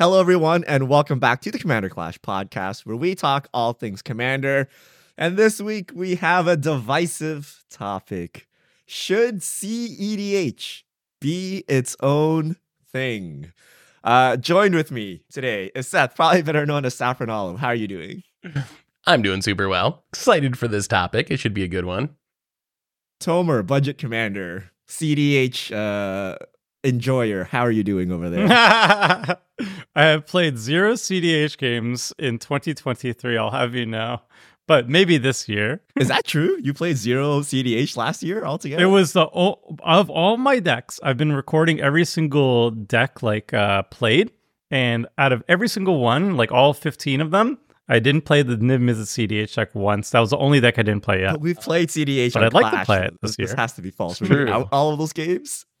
Hello, everyone, and welcome back to the Commander Clash podcast, where we talk all things Commander. And this week we have a divisive topic. Should CEDH be its own thing? Uh, joined with me today is Seth, probably better known as Saffron Olive. How are you doing? I'm doing super well. Excited for this topic. It should be a good one. Tomer, Budget Commander, CDH uh, enjoyer. How are you doing over there? I have played zero CDH games in 2023. I'll have you know, but maybe this year. Is that true? You played zero CDH last year altogether? It was the of all my decks. I've been recording every single deck like uh, played, and out of every single one, like all 15 of them, I didn't play the Niv Mizzet CDH deck once. That was the only deck I didn't play yet. But we've played CDH, But I'd like to play it this This year. has to be false. True. all of those games?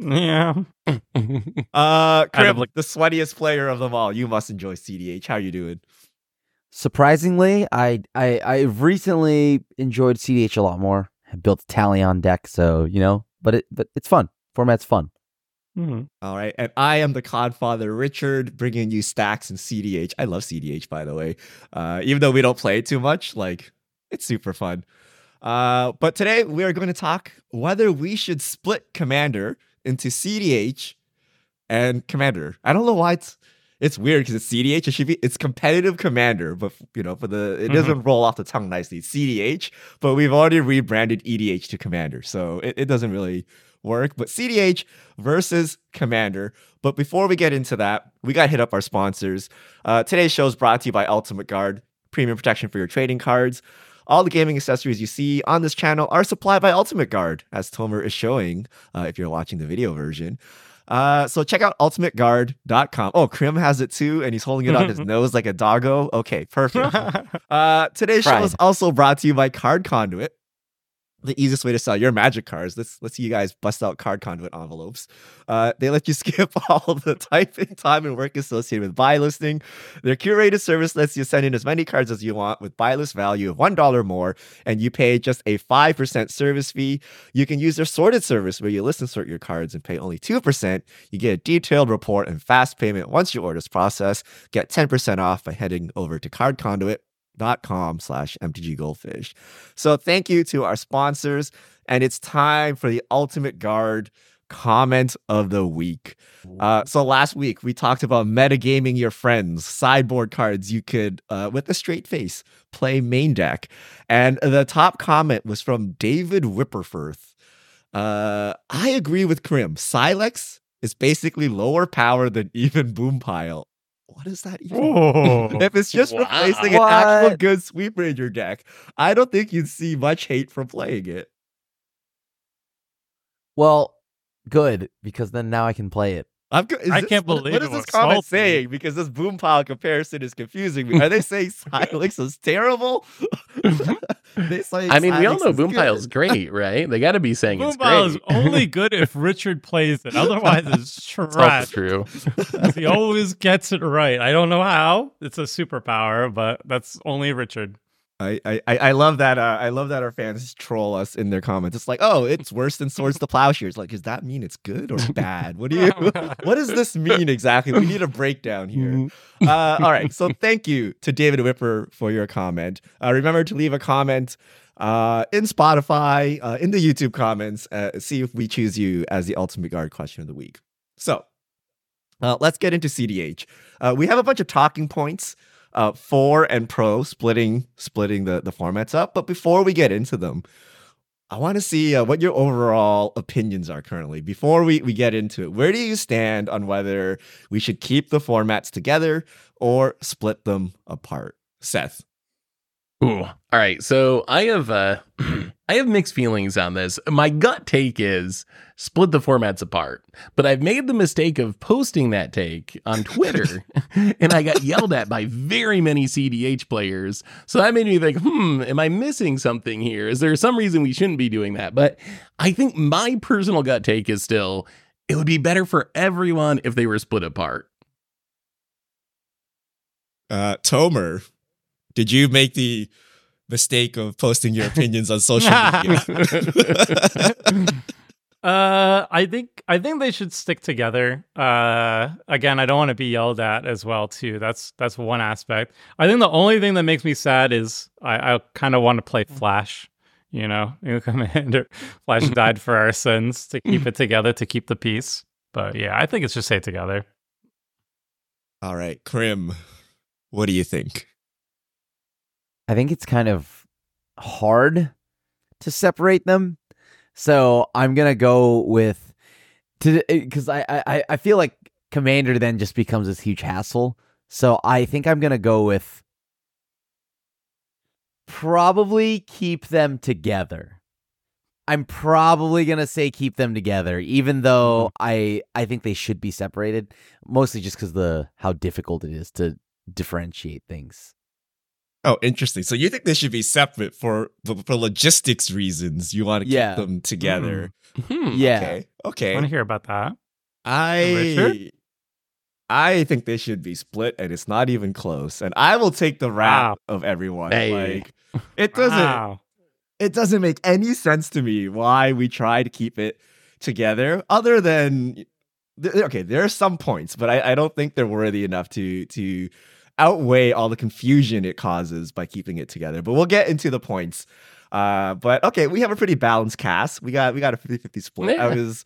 Yeah. uh, Kind of Krim, like- the sweatiest player of them all. You must enjoy CDH. How you doing? Surprisingly, I I I've recently enjoyed CDH a lot more. I built a on deck, so you know, but it but it's fun. Format's fun. Mhm. All right, and I am the Codfather Richard, bringing you stacks and CDH. I love CDH, by the way. Uh, even though we don't play it too much, like it's super fun. Uh, but today we are going to talk whether we should split Commander into CDH and Commander. I don't know why it's it's weird because it's CDH. It should be it's competitive Commander, but you know, for the it doesn't roll off the tongue nicely. It's CDH, but we've already rebranded EDH to Commander, so it, it doesn't really work. But CDH versus Commander. But before we get into that, we got to hit up our sponsors. Uh, today's show is brought to you by Ultimate Guard, premium protection for your trading cards. All the gaming accessories you see on this channel are supplied by Ultimate Guard, as Tomer is showing uh, if you're watching the video version. Uh, so check out ultimateguard.com. Oh, Krim has it too, and he's holding it on his nose like a doggo. Okay, perfect. Uh, today's show is also brought to you by Card Conduit. The easiest way to sell your magic cards. Let's let's see you guys bust out card conduit envelopes. Uh, they let you skip all the typing time and work associated with buy listing. Their curated service lets you send in as many cards as you want with buy list value of one dollar more, and you pay just a five percent service fee. You can use their sorted service where you list and sort your cards and pay only two percent. You get a detailed report and fast payment once your order is processed. Get ten percent off by heading over to Card Conduit dot com slash mtg goldfish. So thank you to our sponsors and it's time for the ultimate guard comment of the week. Uh, so last week we talked about metagaming your friends sideboard cards you could uh, with a straight face play main deck. And the top comment was from david whipperforth uh, i agree with krim sylex is basically lower power than even boompile what is that even Oh. if it's just Wow. replacing an actual good sweeper in your deck, I don't think you'd see much hate from playing it. Well, good because then now I can play it. I'm go- is I can't what- believe what is this was comment salty. saying because this boom pile comparison is confusing me. Are they saying Sylex is terrible? Mm-hmm. they say I mean, we all Sylex know is Boompile's good. great, right? They got to be saying it's Boombow is great. only good if Richard plays it. Otherwise, it's It's trash. true. he always gets it right. I don't know how. It's a superpower, but that's only Richard. I, I I love that. Uh, I love that our fans troll us in their comments. It's like, oh, it's worse than Swords to Plowshares. Like, does that mean it's good or bad? What do you? what does this mean exactly? We need a breakdown here. Uh, all right. So thank you to David Whipper for your comment. Uh, remember to leave a comment uh, in Spotify, uh, in the YouTube comments. Uh, see if we choose you as the ultimate guard question of the week. So uh, let's get into CDH. Uh, we have a bunch of talking points uh, for and pro splitting splitting the the formats up. But before we get into them, I want to see uh, what your overall opinions are currently. Before we, we get into it, where do you stand on whether we should keep the formats together or split them apart? Seth. Ooh. All right. So I have uh I have mixed feelings on this. My gut take is split the formats apart. But I've made the mistake of posting that take on Twitter and I got yelled at by very many CDH players. So that made me think, hmm, am I missing something here? Is there some reason we shouldn't be doing that? But I think my personal gut take is still it would be better for everyone if they were split apart. Uh, Tomer, did you make the mistake of posting your opinions on social media? Uh, I think I think they should stick together. Uh, again, I don't want to be yelled at as well too. That's that's one aspect. I think the only thing that makes me sad is I, I kind of want to play Flash. You know, Commander Flash died for our sins to keep it together to keep the peace. But yeah, I think it's just stay together. All right, Krim, what do you think? I think it's kind of hard to separate them. So I'm gonna go with to eh, because I, I I feel like Commander then just becomes this huge hassle. So I think I'm gonna go with probably keep them together. I'm probably gonna say keep them together, even though mm-hmm. I I think they should be separated, mostly just because the how difficult it is to differentiate things. Oh, interesting. So you think they should be separate for for logistics reasons? You want to keep Yeah. them together? Hmm. Yeah, Okay. I want to hear about that. I Richard? I think they should be split, and it's not even close. And I will take the rap Wow. of everyone. Hey. Like it doesn't Wow. it doesn't make any sense to me why we try to keep it together, other than okay, there are some points, but I, I don't think they're worthy enough to to outweigh all the confusion it causes by keeping it together. But we'll get into the points. Uh, but okay, we have a pretty balanced cast. We got we got a 50-50 split. I was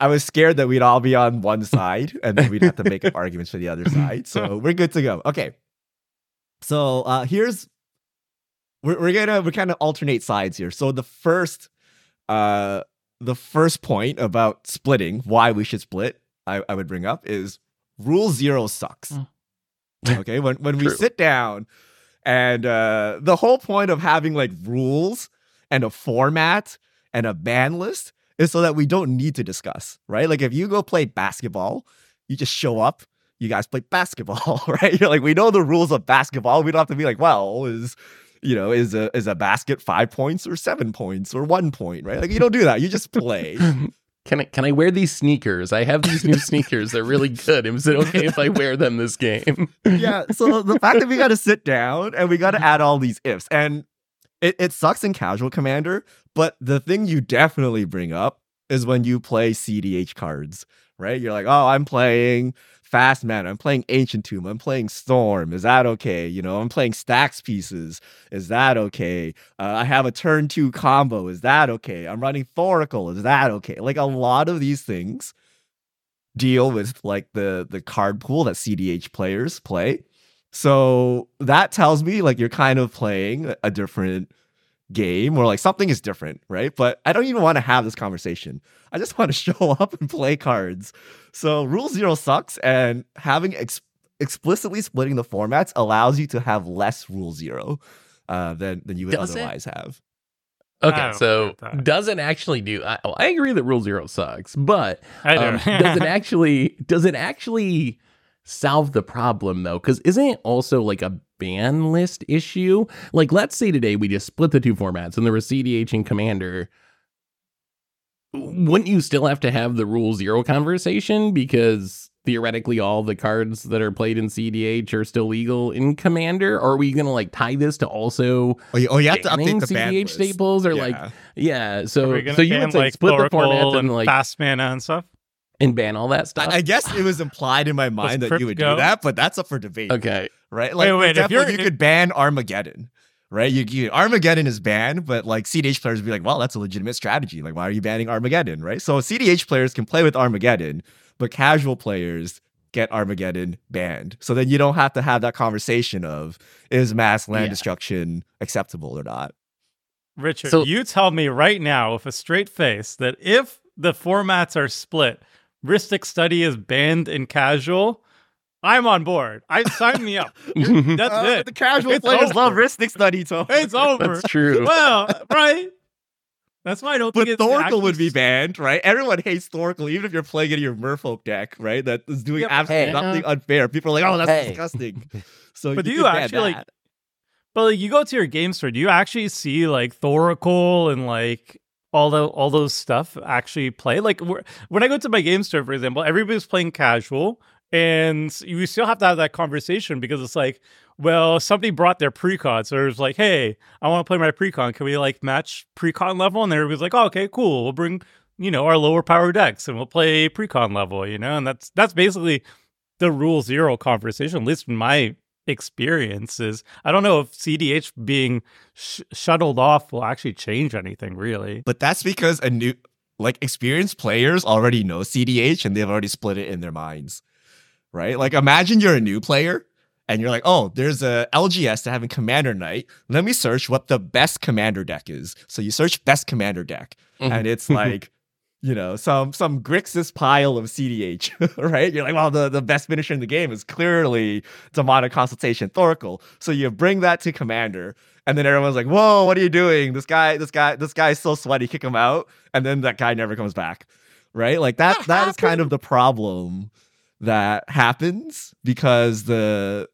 I was scared that we'd all be on one side and then we'd have to make up arguments for the other side. So we're good to go. Okay. So uh here's we're, we're gonna we're kind of alternate sides here. So the first uh the first point about splitting, why we should split, I, I would bring up is rule zero sucks. Mm. Okay, when when we sit down and uh the whole point of having like rules and a format and a ban list is so that we don't need to discuss, right? Like if you go play basketball, you just show up, you guys play basketball, right? You're like, we know the rules of basketball. We don't have to be like, well, is you know, is a is a basket five points or seven points or one point, right? Like you don't do that. You just play. Can I can I wear these sneakers? I have these new sneakers. They're really good. Is it okay if I wear them this game? yeah. So the fact that we got to sit down and we got to add all these ifs, and it, it sucks in casual commander, but the thing you definitely bring up is when you play CDH cards, right? You're like, oh, I'm playing fast mana, I'm playing ancient tomb, I'm playing storm. Is that okay? You know, I'm playing stacks pieces. Is that okay? Uh, I have a turn two combo. Is that okay? I'm running Thoracle. Is that okay? Like a lot of these things deal with like the the card pool that CDH players play. So that tells me like you're kind of playing a different game or like something is different, right? But I don't even want to have this conversation. I just want to show up and play cards. So rule zero sucks, and having ex- explicitly splitting the formats allows you to have less rule zero uh, than than you would Does it? otherwise have. Okay, so doesn't actually do. I, I agree that Rule Zero sucks, but do. um, does it actually does it actually solve the problem though? Because isn't it also like a ban list issue? Like, let's say today we just split the two formats and there was CDH and Commander. Wouldn't you still have to have the Rule Zero conversation because theoretically all the cards that are played in CDH are still legal in Commander? Or are we gonna like tie this to also Oh, you, oh, you have to banning update the CDH list. staples or like Yeah. yeah? So so you ban, would say like split the format and and like fast mana and stuff. and ban all that stuff. I, I guess it was implied in my mind that you would go? do that, but that's up for debate. okay. Right? Like, Wait, wait, if you're- you could ban Armageddon, right? You, you Armageddon is banned, but like CDH players would be like, well, that's a legitimate strategy. Like, why are you banning Armageddon, right? So CDH players can play with Armageddon, but casual players get Armageddon banned. So then you don't have to have that conversation of is mass land Yeah. destruction acceptable or not. Richard, So- you tell me right now with a straight face that if the formats are split, Rhystic Study is banned in casual, I'm on board. I sign me up. That's Uh, it. The casual It's players over. love Rhystic Study, Tom. It's over. That's true. well, right? That's why I don't But think it's Thoracle would be banned, right? Everyone hates Thoracle, even if you're playing it in your Merfolk deck, right? That is doing Yeah, absolutely Hey. nothing unfair. People are like, "Oh, that's Hey. disgusting." So, But do you you could ban actually, like. But like you go to your game store, do you actually see like Thoracle and like all the all those stuff actually play? Like when I go to my game store, for example, everybody's playing casual, and you still have to have that conversation because it's like, well, somebody brought their precon, so it was like, hey, I want to play my precon. Can we like match precon level? And everybody's like, oh, okay, cool. We'll bring you know, our lower power decks and we'll play precon level, you know, and that's that's basically the rule zero conversation, at least in my experiences. I don't know if CDH being sh- shuttled off will actually change anything really. But that's because a new like experienced players already know CDH and they've already split it in their minds. Right? Like imagine you're a new player and you're like, oh, there's a LGS to having Commander Night. Let me search what the best commander deck is. So you search best commander deck, Mhm. and it's like, you know, some some Grixis pile of CDH, right? You're like, well, the, the best finisher in the game is clearly Demonic Consultation Thoracle. So you bring that to Commander, and then everyone's like, whoa, what are you doing? This guy, this guy, this guy's so sweaty, kick him out. And then that guy never comes back. Right? Like that That that is kind of the problem that happens because the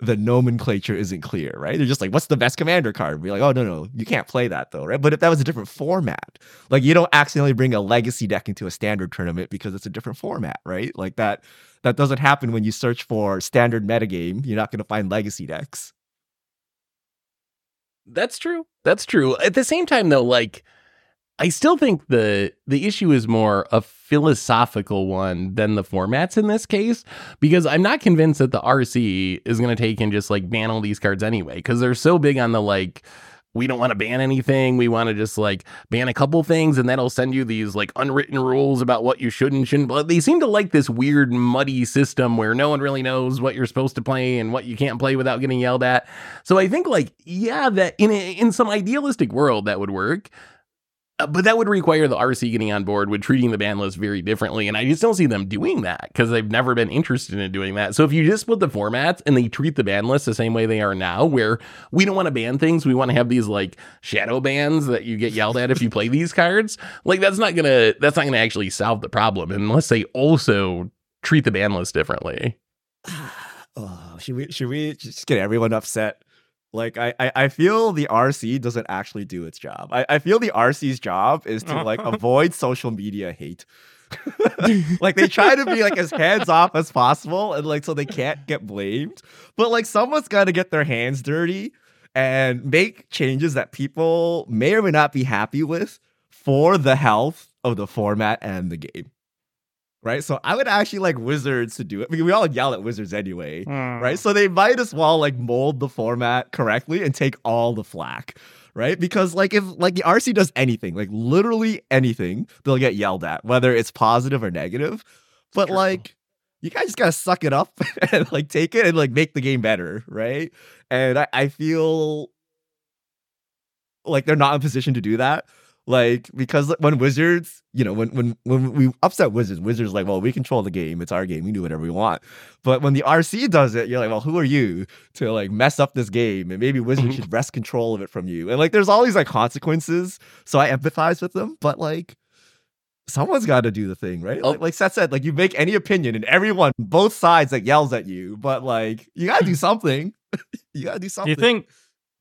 the nomenclature isn't clear, right? They're just like, what's the best commander card? Be like, oh no, no, you can't play that though, right? But if that was a different format, like you don't accidentally bring a legacy deck into a standard tournament because it's a different format, right? Like that that doesn't happen when you search for standard metagame. You're not gonna find legacy decks. That's true. That's true. At the same time though, like I still think the the issue is more a philosophical one than the formats in this case because I'm not convinced that the RC is going to take and just like ban all these cards anyway because they're so big on the like we don't want to ban anything. We want to just like ban a couple things and that'll send you these like unwritten rules about what you should and shouldn't. But they seem to like this weird muddy system where no one really knows what you're supposed to play and what you can't play without getting yelled at. So I think like yeah that in a, in some idealistic world that would work. Uh, but that would require the RC getting on board with treating the ban list very differently. And I just don't see them doing that because they've never been interested in doing that. So if you just split the formats and they treat the ban list the same way they are now, where we don't want to ban things, we want to have these like shadow bans that you get yelled at if you play these cards, like that's not gonna that's not gonna actually solve the problem unless they also treat the ban list differently. oh, should we should we just get everyone upset? Like I, I I feel the RC doesn't actually do its job. I, I feel the RC's job is to like uh-huh. avoid social media hate. like they try to be like as hands off as possible and like so they can't get blamed. But like someone's gotta get their hands dirty and make changes that people may or may not be happy with for the health of the format and the game. Right? So I would actually like Wizards to do it. Because we all yell at Wizards anyway Hmm. right? So they might as well like mold the format correctly and take all the flack, right? Because like if like the RC does anything, like literally anything, they'll get yelled at, whether it's positive or negative. But True. like you guys just gotta suck it up and like take it and like make the game better, right? And I, I feel like they're not in position to do that. Like because when Wizards, you know, when when when we upset Wizards, Wizards like, well, we control the game. It's our game. We do whatever we want. But when the RC does it, you're like, well, who are you to like mess up this game? And maybe Wizards mm-hmm. should wrest control of it from you. And like, there's all these like consequences. So I empathize with them. But like, someone's got to do the thing, right? Oh. Like, like Seth said, like you make any opinion, and everyone, both sides, like yells at you. But like, you gotta do hmm. something. you gotta do something. Do you think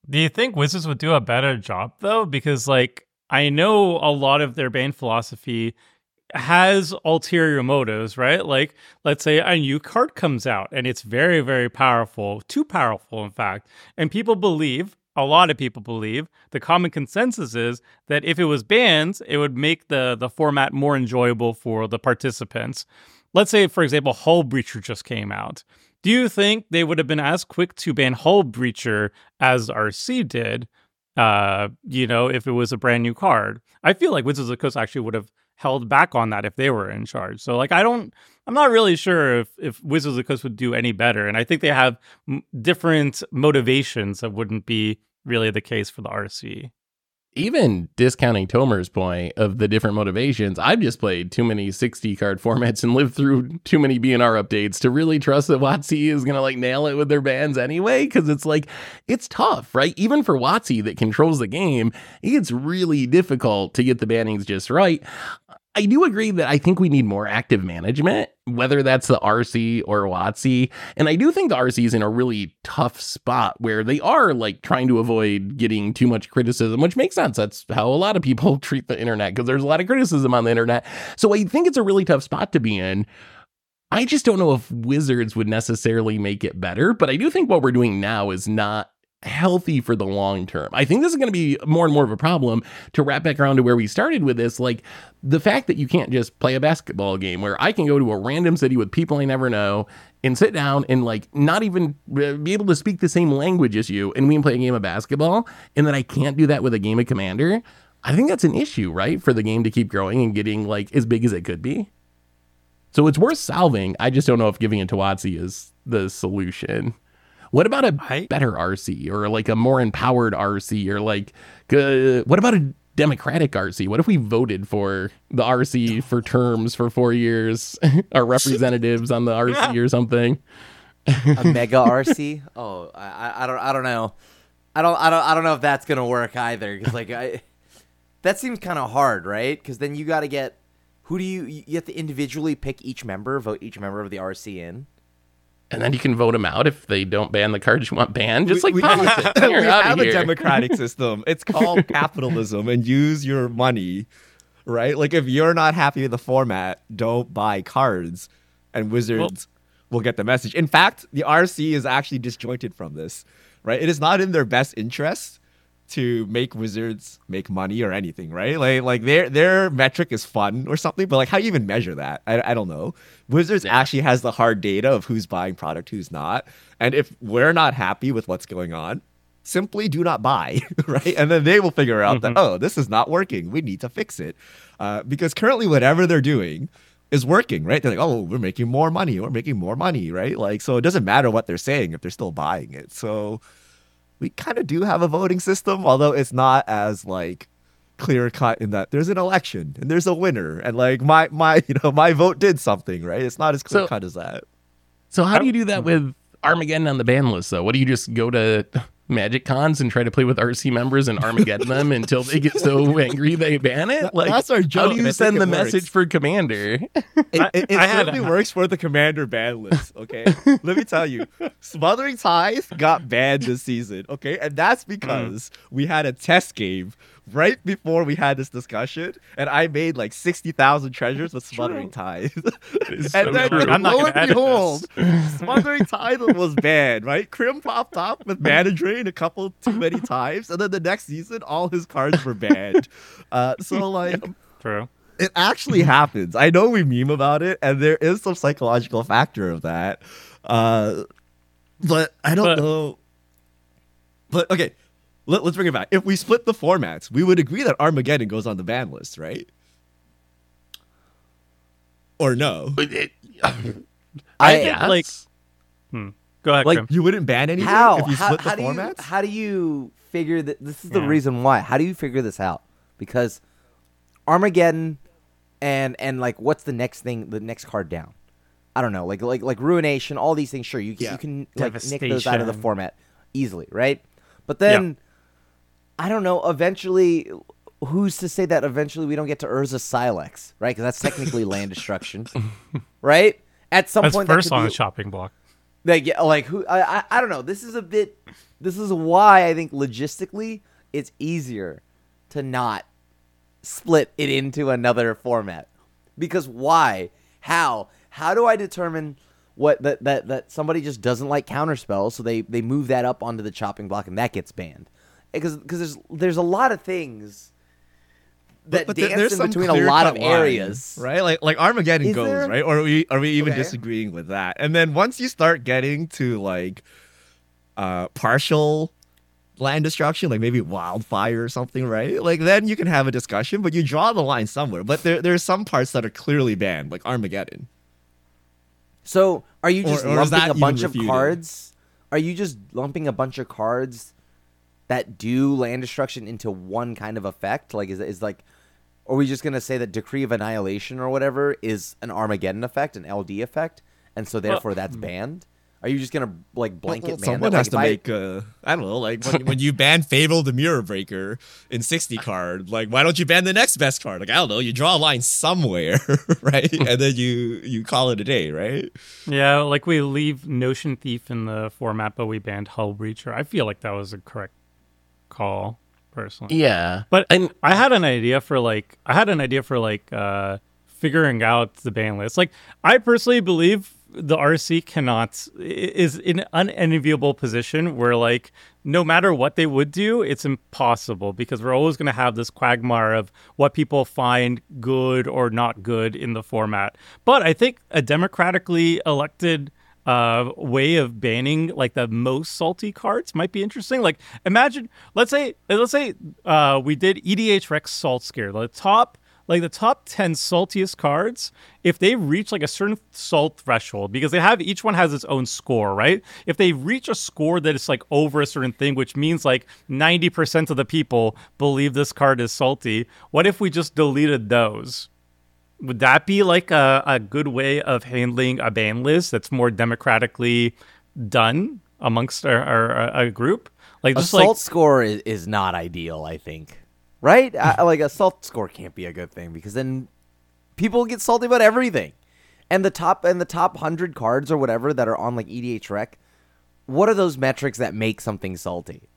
do you think Wizards would do a better job though? Because like I know a lot of their ban philosophy has ulterior motives, right? Like let's say a new card comes out and it's very, very powerful, too powerful in fact. And people believe a lot of people believe the common consensus is that if it was banned, it would make the the format more enjoyable for the participants. Let's say, for example, Hull Breacher just came out. Do you think they would have been as quick to ban Hull Breacher as RC did? Uh, you know, if it was a brand new card, I feel like Wizards of the Coast actually would have held back on that if they were in charge. So, like, I don't, I'm not really sure if if Wizards of the Coast would do any better, and I think they have m- different motivations that wouldn't be really the case for the RC. Even discounting Tomer's point of the different motivations, I've just played too many 60 card formats and lived through too many BNR updates to really trust that WotC is going to like nail it with their bans anyway. Cause it's like, it's tough, right? Even for WotC that controls the game, it's really difficult to get the bannings just right. I do agree that I think we need more active management, whether that's the RC or WotC. And I do think the RC is in a really tough spot where they are like trying to avoid getting too much criticism, which makes sense. That's how a lot of people treat the internet because there's a lot of criticism on the internet. So I think it's a really tough spot to be in. I just don't know if Wizards would necessarily make it better, but I do think what we're doing now is not healthy for the long term. I think this is going to be more and more of a problem to wrap back around to where we started with this. Like the fact that you can't just play a basketball game where I can go to a random city with people I never know and sit down and like not even uh, be able to speak the same language as you and we can play a game of basketball and then I can't do that with a game of Commander. I think that's an issue, right? For the game to keep growing and getting like as big as it could be. So it's worth solving. I just don't know if giving it to WotC is the solution. What about a I- better RC or like a more empowered RC or like uh, what about a democratic RC? What if we voted for the RC for terms for four years, our representatives on the RC or something? a mega RC. Oh, I, I- I don't, I don't know. I don't, I don't, I don't know if that's gonna work either. Because like, I, that seems kind of hard, right? Because then you got to get who do you? You have to individually pick each member, vote each member of the RC in. And then you can vote them out if they don't ban the cards you want banned, just We- like we, politics. we outta have a here. democratic system. It's called capitalism and use your money, right? Like if you're not happy with the format, don't buy cards, and Wizards will get the message. In fact, the RC is actually disjointed from this, right? It is not in their best interest to make Wizards make money or anything, right? Like like their their metric is fun or something, but like how do you even measure that? I, I don't know. Wizards actually has the hard data of who's buying product, who's not. And if we're not happy with what's going on, simply do not buy, right? And then they will figure out that, oh, this is not working. We need to fix it. Uh, because currently, whatever they're doing is working, right? They're like, oh, we're making more money. We're making more money, right? Like, so it doesn't matter what they're saying if they're still buying it. So we kind of do have a voting system, although it's not as like clear cut in that there's an election and there's a winner and like my my you know my vote did something right? It's not as clear So- cut as that. So how do you do that hmm. with Armageddon on the ban list though? What do you just go to Magic Cons and try to play with RC members and Armageddon them until they get so angry they ban it? Like that's our How do and I you send the works. message for Commander? It, it, it I had- works for the commander ban list. Okay, let me tell you, Smothering Tithe got banned this season. Okay, and that's mm. because we had a test game right before we had this discussion, and I made like sixty thousand treasures with Smothering Tithe. and so then true. I'm not lo and behold, Smothering Tithe was banned. Right, Krim popped up with Mana Drain a couple too many times, and then the next season, all his cards were banned. Uh, so like True. it actually happens. I know we meme about it, and there is some psychological factor of that. Uh, but I don't But- know. But okay, let, us bring it back. If we split the formats, we would agree that Armageddon goes on the ban list, right? Or no? But it- I- guess. like- hmm. Go ahead, Like Krim. you wouldn't ban anything How? if you how split how the do you how do you figure that? This is the Yeah. reason why. How do you figure this out? Because Armageddon and and like what's the next thing? The next card down. I don't know. Like like like ruination. All these things. Sure, you can Yeah. you can like nick those out of the format easily, right? But then I don't know. Eventually. Who's to say that eventually we don't get to Urza Sylex, right? Because that's technically land destruction, right? At some That's point, first that on be- the chopping block. like yeah, like who I, I I don't know. This is a bit. This is why I think logistically it's easier to not split it into another format. Because why? How? How do I determine what that that that somebody just doesn't like counterspells, so they they move that up onto the chopping block and that gets banned? Because because there's there's a lot of things that But there- dance in between a lot of line, areas, right? Like like Armageddon Is goes there? right, or are we are we even Okay. disagreeing with that? And then once you start getting to like uh partial land destruction, like maybe wildfire or something, right? Like then you can have a discussion, but you draw the line somewhere. But there there's some parts that are clearly banned, like Armageddon. So, are you just Or- or lumping a bunch of cards? Are you just lumping a bunch of cards that do land destruction into one kind of effect? Like, is is like, are we just gonna say that Decree of Annihilation or whatever is an Armageddon effect, an LD effect, and so therefore that's banned? Are you just gonna like blanket Well, ban someone that? has Like, to if I- make uh, I don't know, like when, when you ban Fable the Mirror Breaker in 60 card, like why don't you ban the next best card? Like I don't know, you draw a line somewhere, right? and then you you call it a day, right? Yeah, like we leave Notion Thief in the format, but we banned Hull Breacher. I feel like that was a correct call, personally. yeah. But And I had an idea for like I had an idea for like uh figuring out the ban list. Like I personally believe the RC cannot is in an unenviable position where like no matter what they would do, it's impossible because we're always going to have this quagmire of what people find good or not good in the format. But I think a democratically elected uh, way of banning like the most salty cards might be interesting. Like imagine, let's say, let's say uh, we did EDHREC Salt Score, the top like the top 10 saltiest cards if they reach like a certain salt threshold because they have each one has its own score right? If they reach a score that is like over a certain thing which means like 90% of the people believe this card is salty what if we just deleted those would that be like a, a good way of handling a ban list that's more democratically done amongst our, our, our group like a just salt like score is, is not ideal. I think, right? I, like a salt score can't be a good thing because then people get salty about everything. And the top and the top hundred cards or whatever that are on like EDHREC, what are those metrics that make something salty?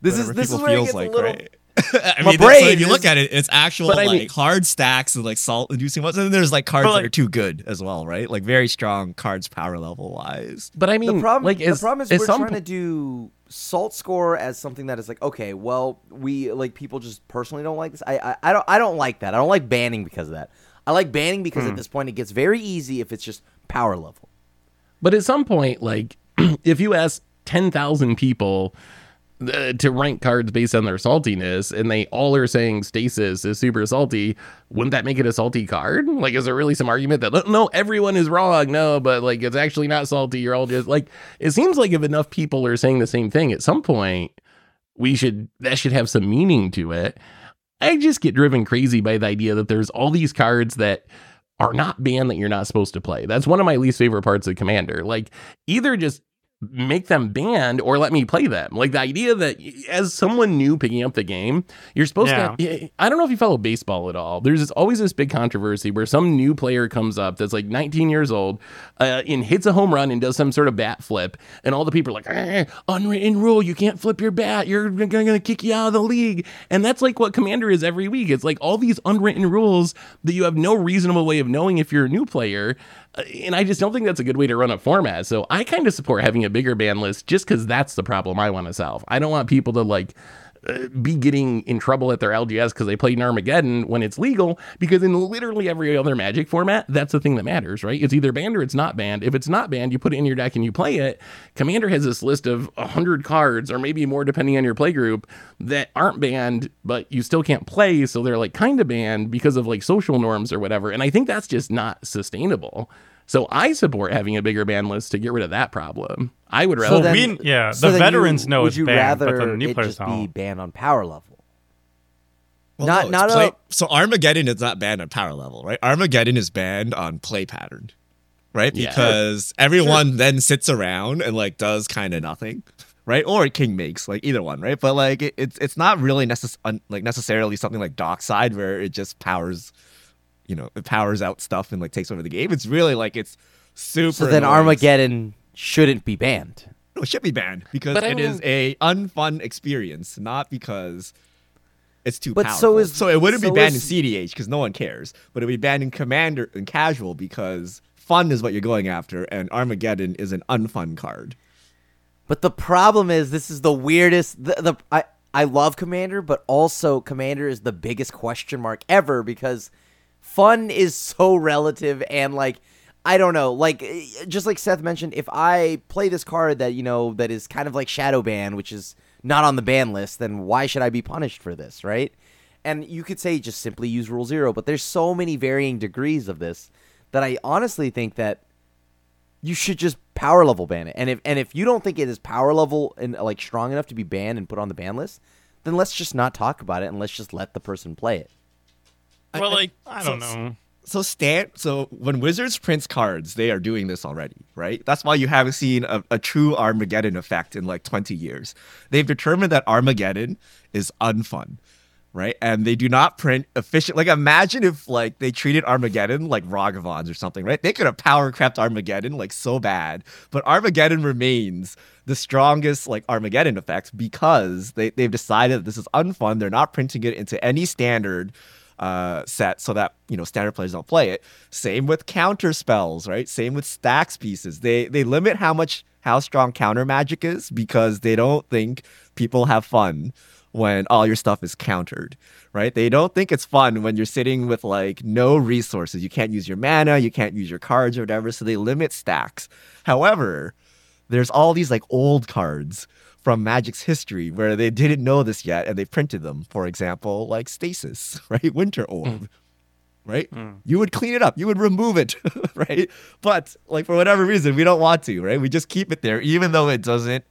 This Whatever is this is people where it feels gets like, a little. right? I My mean, that's- so brain if you look at it, it's actual But I like mean- hard stacks and like salt inducing ones, and then there's like cards But, that are too good. as well, right? Like very strong cards power level wise. But I mean, the problem, like, is, the problem is is we're some trying to do salt score as something that is like okay, well, we like people just personally don't like this. I I, I don't I don't like that. I don't like banning because of that. I like banning because Hmm. at this point it gets very easy if it's just power level. But at some point, like, if you ask 10,000 people uh, to rank cards based on their saltiness and they all are saying stasis is super salty, wouldn't that make it a salty card? Like, is there really some argument that, no, everyone is wrong? No, but like, it's actually not salty. You're all just like, it seems like if enough people are saying the same thing at some point, we should, that should have some meaning to it. I just get driven crazy by the idea that there's all these cards that are not banned that you're not supposed to play. That's one of my least favorite parts of Commander. Like, either just make them banned or let me play them. Like the idea that as someone new picking up the game, you're supposed to. I don't know if you follow baseball at all. There's this, always this big controversy where some new player comes up that's like 19 years old uh, and hits a home run and does some sort of bat flip, and all the people are like, eh, unwritten rule, you can't flip your bat. You're going to kick you out of the league. And that's like what Commander is every week. It's like all these unwritten rules that you have no reasonable way of knowing if you're a new player. And I just don't think that's a good way to run a format. So I kind of support having a bigger ban list just because that's the problem I want to solve. I don't want people to like be getting in trouble at their LGS because they played in Armageddon when it's legal. Because in literally every other Magic format, that's the thing that matters, right? It's either banned or it's not banned. If it's not banned, you put it in your deck and you play it. Commander has this list of 100 cards, or maybe more depending on your play group, that aren't banned, but you still can't play. So they're like kind of banned because of like social norms or whatever. And I think that's just not sustainable. So I support having a bigger ban list to get rid of that problem. I would rather. So then- we- yeah, so the then you- veterans know would it's you banned, but rather the new it players just be don't. banned on power level? Well, Not- no, not it's play- a- so Armageddon is not banned on power level, right? Armageddon is banned on play pattern, right? Yeah. Because everyone then sits around and like does kind of nothing, right? Or King makes like either one, right? But like it, it's it's not really necess- un- like necessarily something like Dockside where it just powers, you know, it powers out stuff and like takes over the game. It's really like it's super. So then annoying. Armageddon shouldn't be banned. No, it should be banned because But it is a unfun experience, not because it's too But powerful. so is- so it wouldn't so be banned is- in CDH because no one cares, but it would be banned in Commander and Casual because fun is what you're going after, and Armageddon is an unfun card. But the problem is, this is the weirdest. The, the I I love Commander, but also Commander is the biggest question mark ever because fun is so relative and like I don't know, like eh, just like Seth mentioned, if I play this card that you know that is kind of like Shadow Ban, which is not on the ban list, then why should I be punished for this, right? And you could say just simply use Rule Zero, but there's so many varying degrees of this that I honestly think that you should just power level ban it. And if and if you don't think it is power level and like strong enough to be banned and put on the ban list, then let's just not talk about it and let's just let the person play it. Well, like I so- don't know. So stand so when Wizards prints cards, they are doing this already, right? That's why you haven't seen a, a true Armageddon effect in like 20 years. They've determined that Armageddon is unfun, right? And they do not print efficient. Like imagine if like they treated Armageddon like Ragavans or something, right? They could have power crept Armageddon like so bad, but Armageddon remains the strongest like Armageddon effect because they they've decided that this is unfun. They're not printing it into any standard uh, set so that you know standard players don't play it. Same with counter spells, right? Same with stacks pieces. They they limit how much how strong counter magic is because they don't think people have fun when all your stuff is countered, right? They don't think it's fun when you're sitting with like no resources. You can't use your mana, you can't use your cards or whatever, so they limit stacks. However, there's all these like old cards from Magic's history where they didn't know this yet and they printed them. For example, like Stasis, right? Winter Orb. Right? Mm. You would clean it up. You would remove it, right? But like for whatever reason, we don't want to, right? We just keep it there, even though it doesn't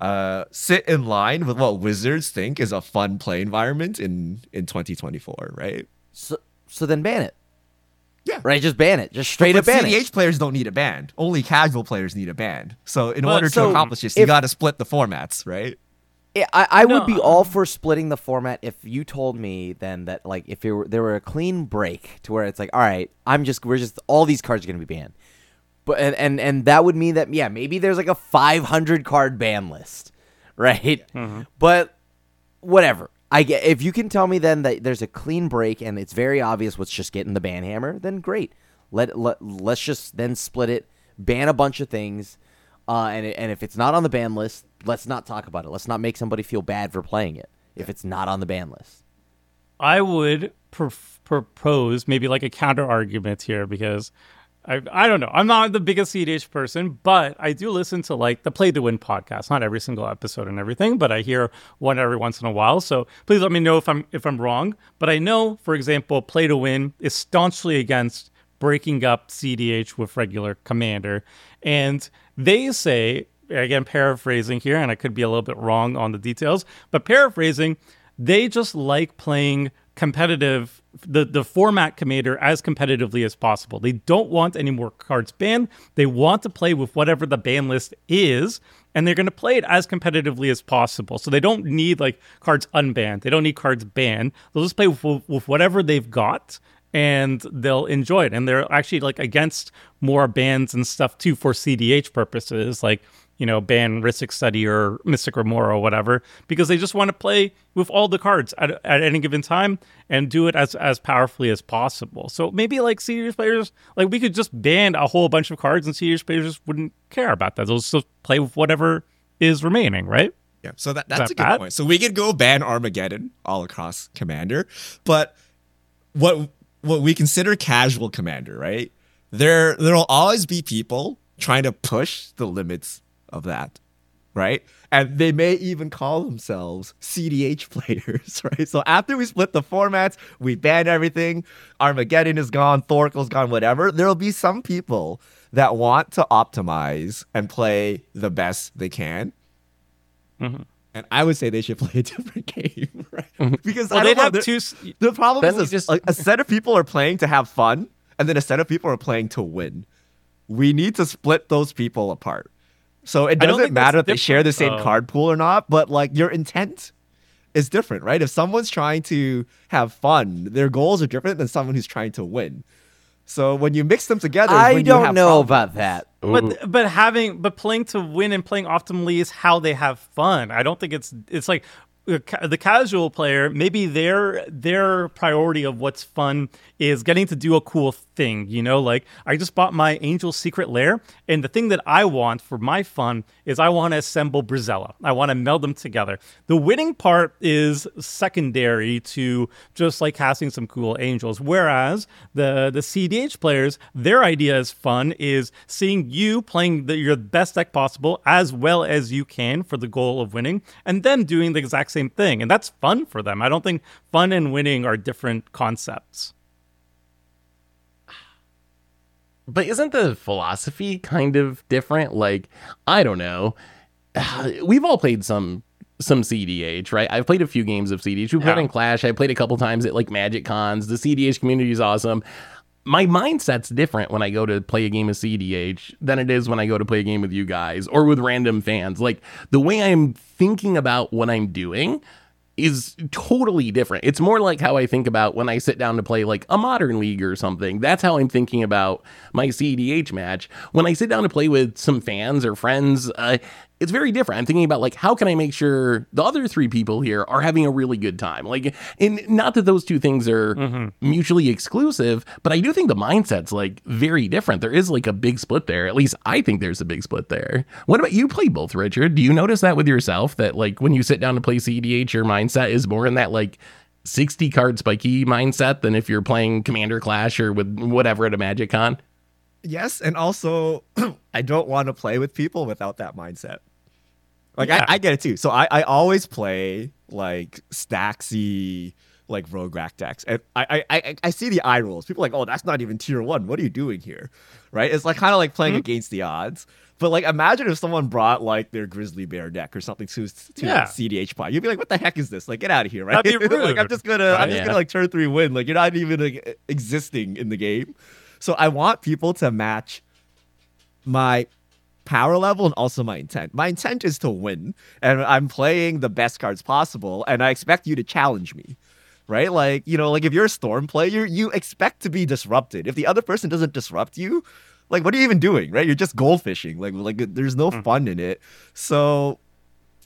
uh, sit in line with what Wizards think is a fun play environment in in 2024, right? So so then ban it. Yeah. Right. Just ban it. Just straight but up ban CDH it. CDH players don't need a band. Only casual players need a band. So in But- order so to accomplish this, you got to split the formats, right? Yeah, I, I would be all for splitting the format if you told me then that like if it were, there were a clean break to where it's like all right I'm just we're just all these cards are gonna be banned, but and and, and that would mean that yeah maybe there's like a 500 card ban list, right? Mm-hmm. But whatever. I get if you can tell me then that there's a clean break and it's very obvious what's just getting the ban hammer, then great. Let let let's just then split it, ban a bunch of things, uh, and and if it's not on the ban list, let's not talk about it. Let's not make somebody feel bad for playing it if it's not on the ban list. I would pr- propose maybe like a counter argument here because I I don't know. I'm not the biggest CDH person, but I do listen to like the Play to Win podcast. Not every single episode and everything, but I hear one every once in a while. So please let me know if I'm if I'm wrong. But I know, for example, Play to Win is staunchly against breaking up CDH with regular commander, and they say again paraphrasing here, and I could be a little bit wrong on the details, but paraphrasing they just like playing competitive the the format commander as competitively as possible. They don't want any more cards banned. They want to play with whatever the ban list is and they're going to play it as competitively as possible. So they don't need like cards unbanned. They don't need cards banned. They'll just play with, with whatever they've got and they'll enjoy it. And they're actually like against more bans and stuff too for CDH purposes, like you know, ban Rhystic Study or Mystic Remora or whatever, because they just want to play with all the cards at, at any given time and do it as as powerfully as possible. So maybe like CDH players, like we could just ban a whole bunch of cards and CDH players just wouldn't care about that. They'll just play with whatever is remaining, right? Yeah, so that, that that's a good bad? point. So we could go ban Armageddon all across Commander, but what what we consider casual Commander, right? There there'll always be people trying to push the limits of that, right? And they may even call themselves CDH players, right? So after we split the formats, we ban everything, Armageddon is gone, Thoracle's gone, whatever. There'll be some people that want to optimize and play the best they can. Mm-hmm. And I would say they should play a different game, right? Mm-hmm. Because Well, they'd don't know, have two. the problem is just- a, a set of people are playing to have fun, and then a set of people are playing to win. We need to split those people apart. So it doesn't matter if they share the same different, though. card pool or not, but like your intent is different, right? If someone's trying to have fun, their goals are different than someone who's trying to win. So when you mix them together, I when you don't have know problems. about that. But but having but playing to win and playing optimally is how they have fun. I don't think it's it's like ca- the casual player maybe their their priority of what's fun is getting to do a cool thing you know? Like i just bought my angel secret lair and the thing that i want for my fun is i want to assemble Brisela. I want to meld them together. The winning part is secondary to just like casting some cool angels whereas the the cdh players their idea is fun is seeing you playing the, your best deck possible as well as you can for the goal of winning and then doing the exact same thing and that's fun for them i don't think fun and winning are different concepts But isn't the philosophy kind of different? Like, I don't know. We've all played some some CDH, right? I've played a few games of CDH. We played Yeah. in Clash. I played a couple times at like Magic Cons. The CDH community is awesome. My mindset's different when I go to play a game of CDH than it is when I go to play a game with you guys or with random fans. Like the way I'm thinking about what I'm doing is totally different. It's more like how I think about when I sit down to play like a modern league or something. That's how I'm thinking about my CDH match. When I sit down to play with some fans or friends, uh, it's very different. I'm thinking about like how can I make sure the other three people here are having a really good time? Like, and not that those two things are Mm-hmm. mutually exclusive, but I do think the mindset's like very different. There is like a big split there. At least I think there's a big split there. What about you? Play both, Richard. Do you notice that with yourself that like when you sit down to play CDH, your mindset is more in that like 60 card spiky mindset than if you're playing Commander Clash or with whatever at a Magic Con? Yes, and also I don't want to play with people without that mindset. Like Yeah. I, I get it too. So I, I always play like stacksy like rogue rack decks. And I, I I I see the eye rolls. People are like, oh, that's not even tier one. What are you doing here? Right? It's like kind of like playing mm-hmm. against the odds. But like imagine if someone brought like their grizzly bear deck or something to, to Yeah. CDH pod. You'd be like, what the heck is this? Like get out of here, right? That'd be like I'm just gonna I'm just yeah. gonna like turn three win. Like you're not even like, existing in the game. So I want people to match my power level and also my intent. My intent is to win, and I'm playing the best cards possible, and I expect you to challenge me. Right? Like, you know, like if you're a storm player, you expect to be disrupted. If the other person doesn't disrupt you, like what are you even doing? Right? You're just goldfishing. Like like there's no hmm. fun in it. So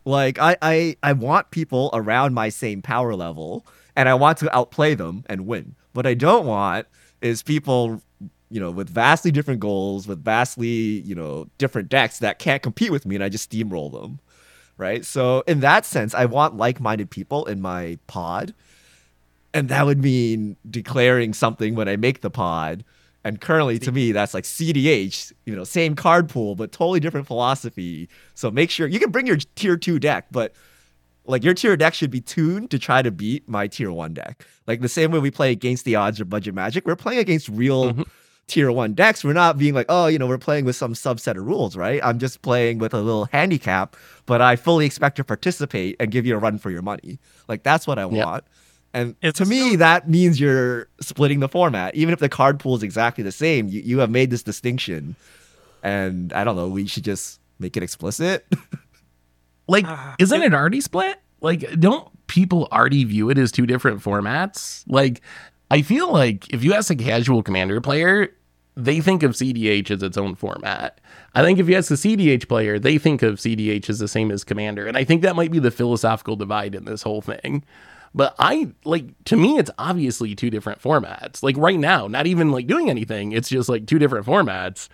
like I, I I want people around my same power level and I want to outplay them and win. What I don't want is people, you know, with vastly different goals, with vastly, you know, different decks that can't compete with me and I just steamroll them. Right? So in that sense, I want like-minded people in my pod. And that would mean declaring something when I make the pod. And currently, to me, that's like CDH, you know, same card pool, but totally different philosophy. So make sure you can bring your tier two deck, but like your tier deck should be tuned to try to beat my tier one deck. Like the same way we play against the odds or budget magic, we're playing against real mm-hmm. Tier one decks. We're not being like, oh, you know, we're playing with some subset of rules, right? I'm just playing with a little handicap, but I fully expect to participate and give you a run for your money. Like that's what I Yep. want. And It's to me, that means you're splitting the format. Even if the card pool is exactly the same, you, you have made this distinction. And I don't know, we should just make it explicit. Like, Ah, isn't it already split? Like, don't people already view it as two different formats? Like, I feel like if you ask a casual commander player, they think of CDH as its own format. I think if you ask a CDH player, they think of CDH as the same as commander. And I think that might be the philosophical divide in this whole thing. But I like to me, it's obviously two different formats. Like right now, not even like doing anything. It's just like two different formats.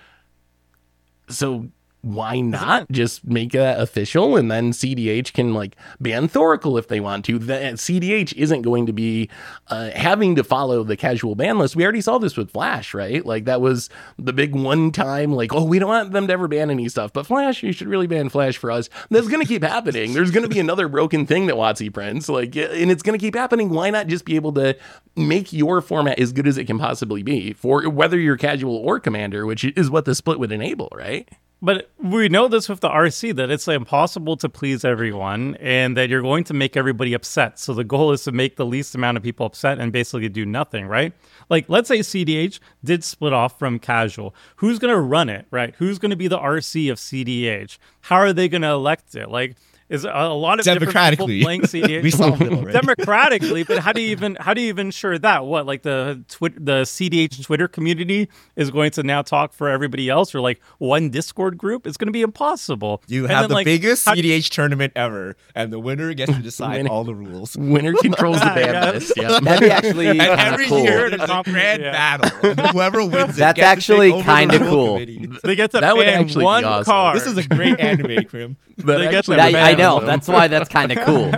So why not just make that official and then CDH can like ban Thoracle if they want to. Then CDH isn't going to be uh, having to follow the casual ban list. We already saw this with Flash, right? Like that was the big one time, like, oh, we don't want them to ever ban any stuff, but Flash, you should really ban Flash for us. That's going to keep happening. There's going to be another broken thing that WotC prints, like, and it's going to keep happening. Why not just be able to make your format as good as it can possibly be for whether you're casual or commander, which is what the split would enable, right? But we know this with the RC that it's impossible to please everyone and that you're going to make everybody upset. So the goal is to make the least amount of people upset and basically do nothing, right? Like, let's say CDH did split off from casual. Who's going to run it, right? Who's going to be the RC of CDH? How are they going to elect it? Like, is a a lot of different people Democratically. playing CDH? we solved it already. democratically but how do you even how do you even ensure that what like the twit the cdh twitter community is going to now talk for everybody else or like one discord group it's going to be impossible You And have then, the like, biggest how- CDH tournament ever, and the winner gets to decide Winner. all the rules. Winner controls the ban Yeah. list. Yeah. That'd be actually And uh, every cool. year To there's a accomplish- grand yeah. battle, and whoever wins it That's gets to actually take over the kinda cool. committee. they get to That would ban actually be one awesome. card This is a great anime, Krim. That They get actually the would be I, I ban know. awesome. That's why that's kind of cool.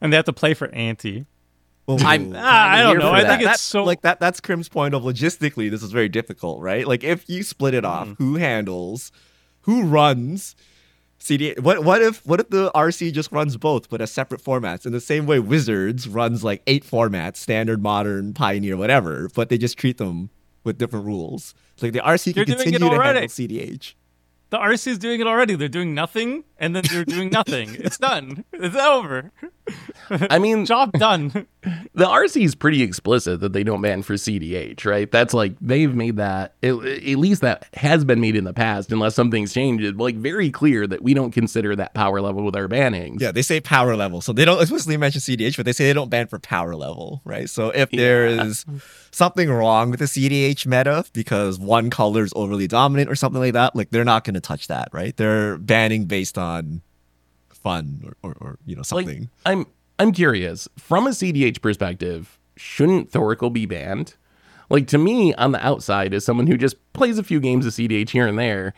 and they have to play for anti I'm- ah, i don't know for i that. think it's That's so like that. That's Krim's point of logistically. This is very difficult, right? Like if you split it off, who handles, who runs, CD. What what if what if the RC just runs both but as separate formats? In the same way, Wizards runs like eight formats: standard, modern, pioneer, whatever. But they just treat them with different rules. Like the RC They're can doing it continue to already. handle CDH. The rc is doing it already they're doing nothing and then they're doing nothing it's done it's over I mean, job done the RC is pretty explicit that they don't ban for CDH, right? That's like they've made that at, at least that has been made in the past, unless something's changed. It's like very clear that we don't consider that power level with our bannings. Yeah, they say power level. So they don't explicitly mention CDH, but they say they don't ban for power level, right? So if there is something wrong with the CDH meta because one color is overly dominant or something like that, like they're not going to touch that, right? They're banning based on fun or, or, or you know Like, something. I'm I'm curious from a CDH perspective. Shouldn't Thoracle be banned? Like to me, on the outside, as someone who just plays a few games of CDH here and there,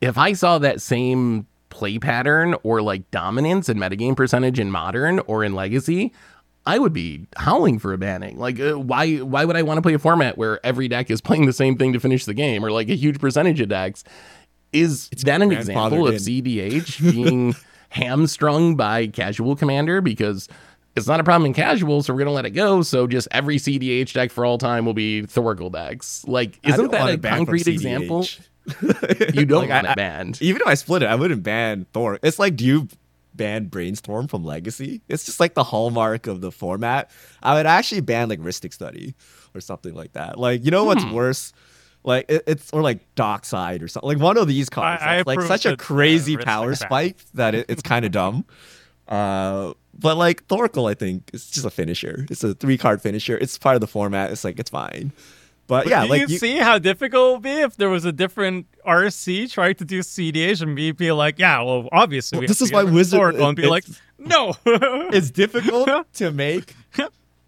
if I saw that same play pattern or like dominance and metagame percentage in modern or in legacy, I would be howling for a banning. Like, uh, why? Why would I want to play a format where every deck is playing the same thing to finish the game, or like a huge percentage of decks? Is that an example of CDH being hamstrung by casual commander? Because it's not a problem in casual, so we're gonna let it go. So just every CDH deck for all time will be Thoracle decks. Like, isn't that a it banned from concrete example? You don't Like, want I- it banned. Even if I split it, I wouldn't ban Thor. It's like, do you ban Brainstorm from Legacy? It's just like the hallmark of the format. I would actually ban like Rhystic Study or something like that. Like, you know what's Hmm. worse? Like it, it's or like Dockside or something. Like one of these cards. I that's, like such a the, crazy Rhystic power spike that it, it's kind of dumb. Uh, but like Thoracle, I think it's just a finisher. It's a three card finisher. It's part of the format. It's like it's fine. But, yeah, like you, see how difficult it would be if there was a different RC trying to do CDH and me be like, yeah, well, obviously. Well, we this have is to why get rid of Wizard- and be like, no. it's difficult to make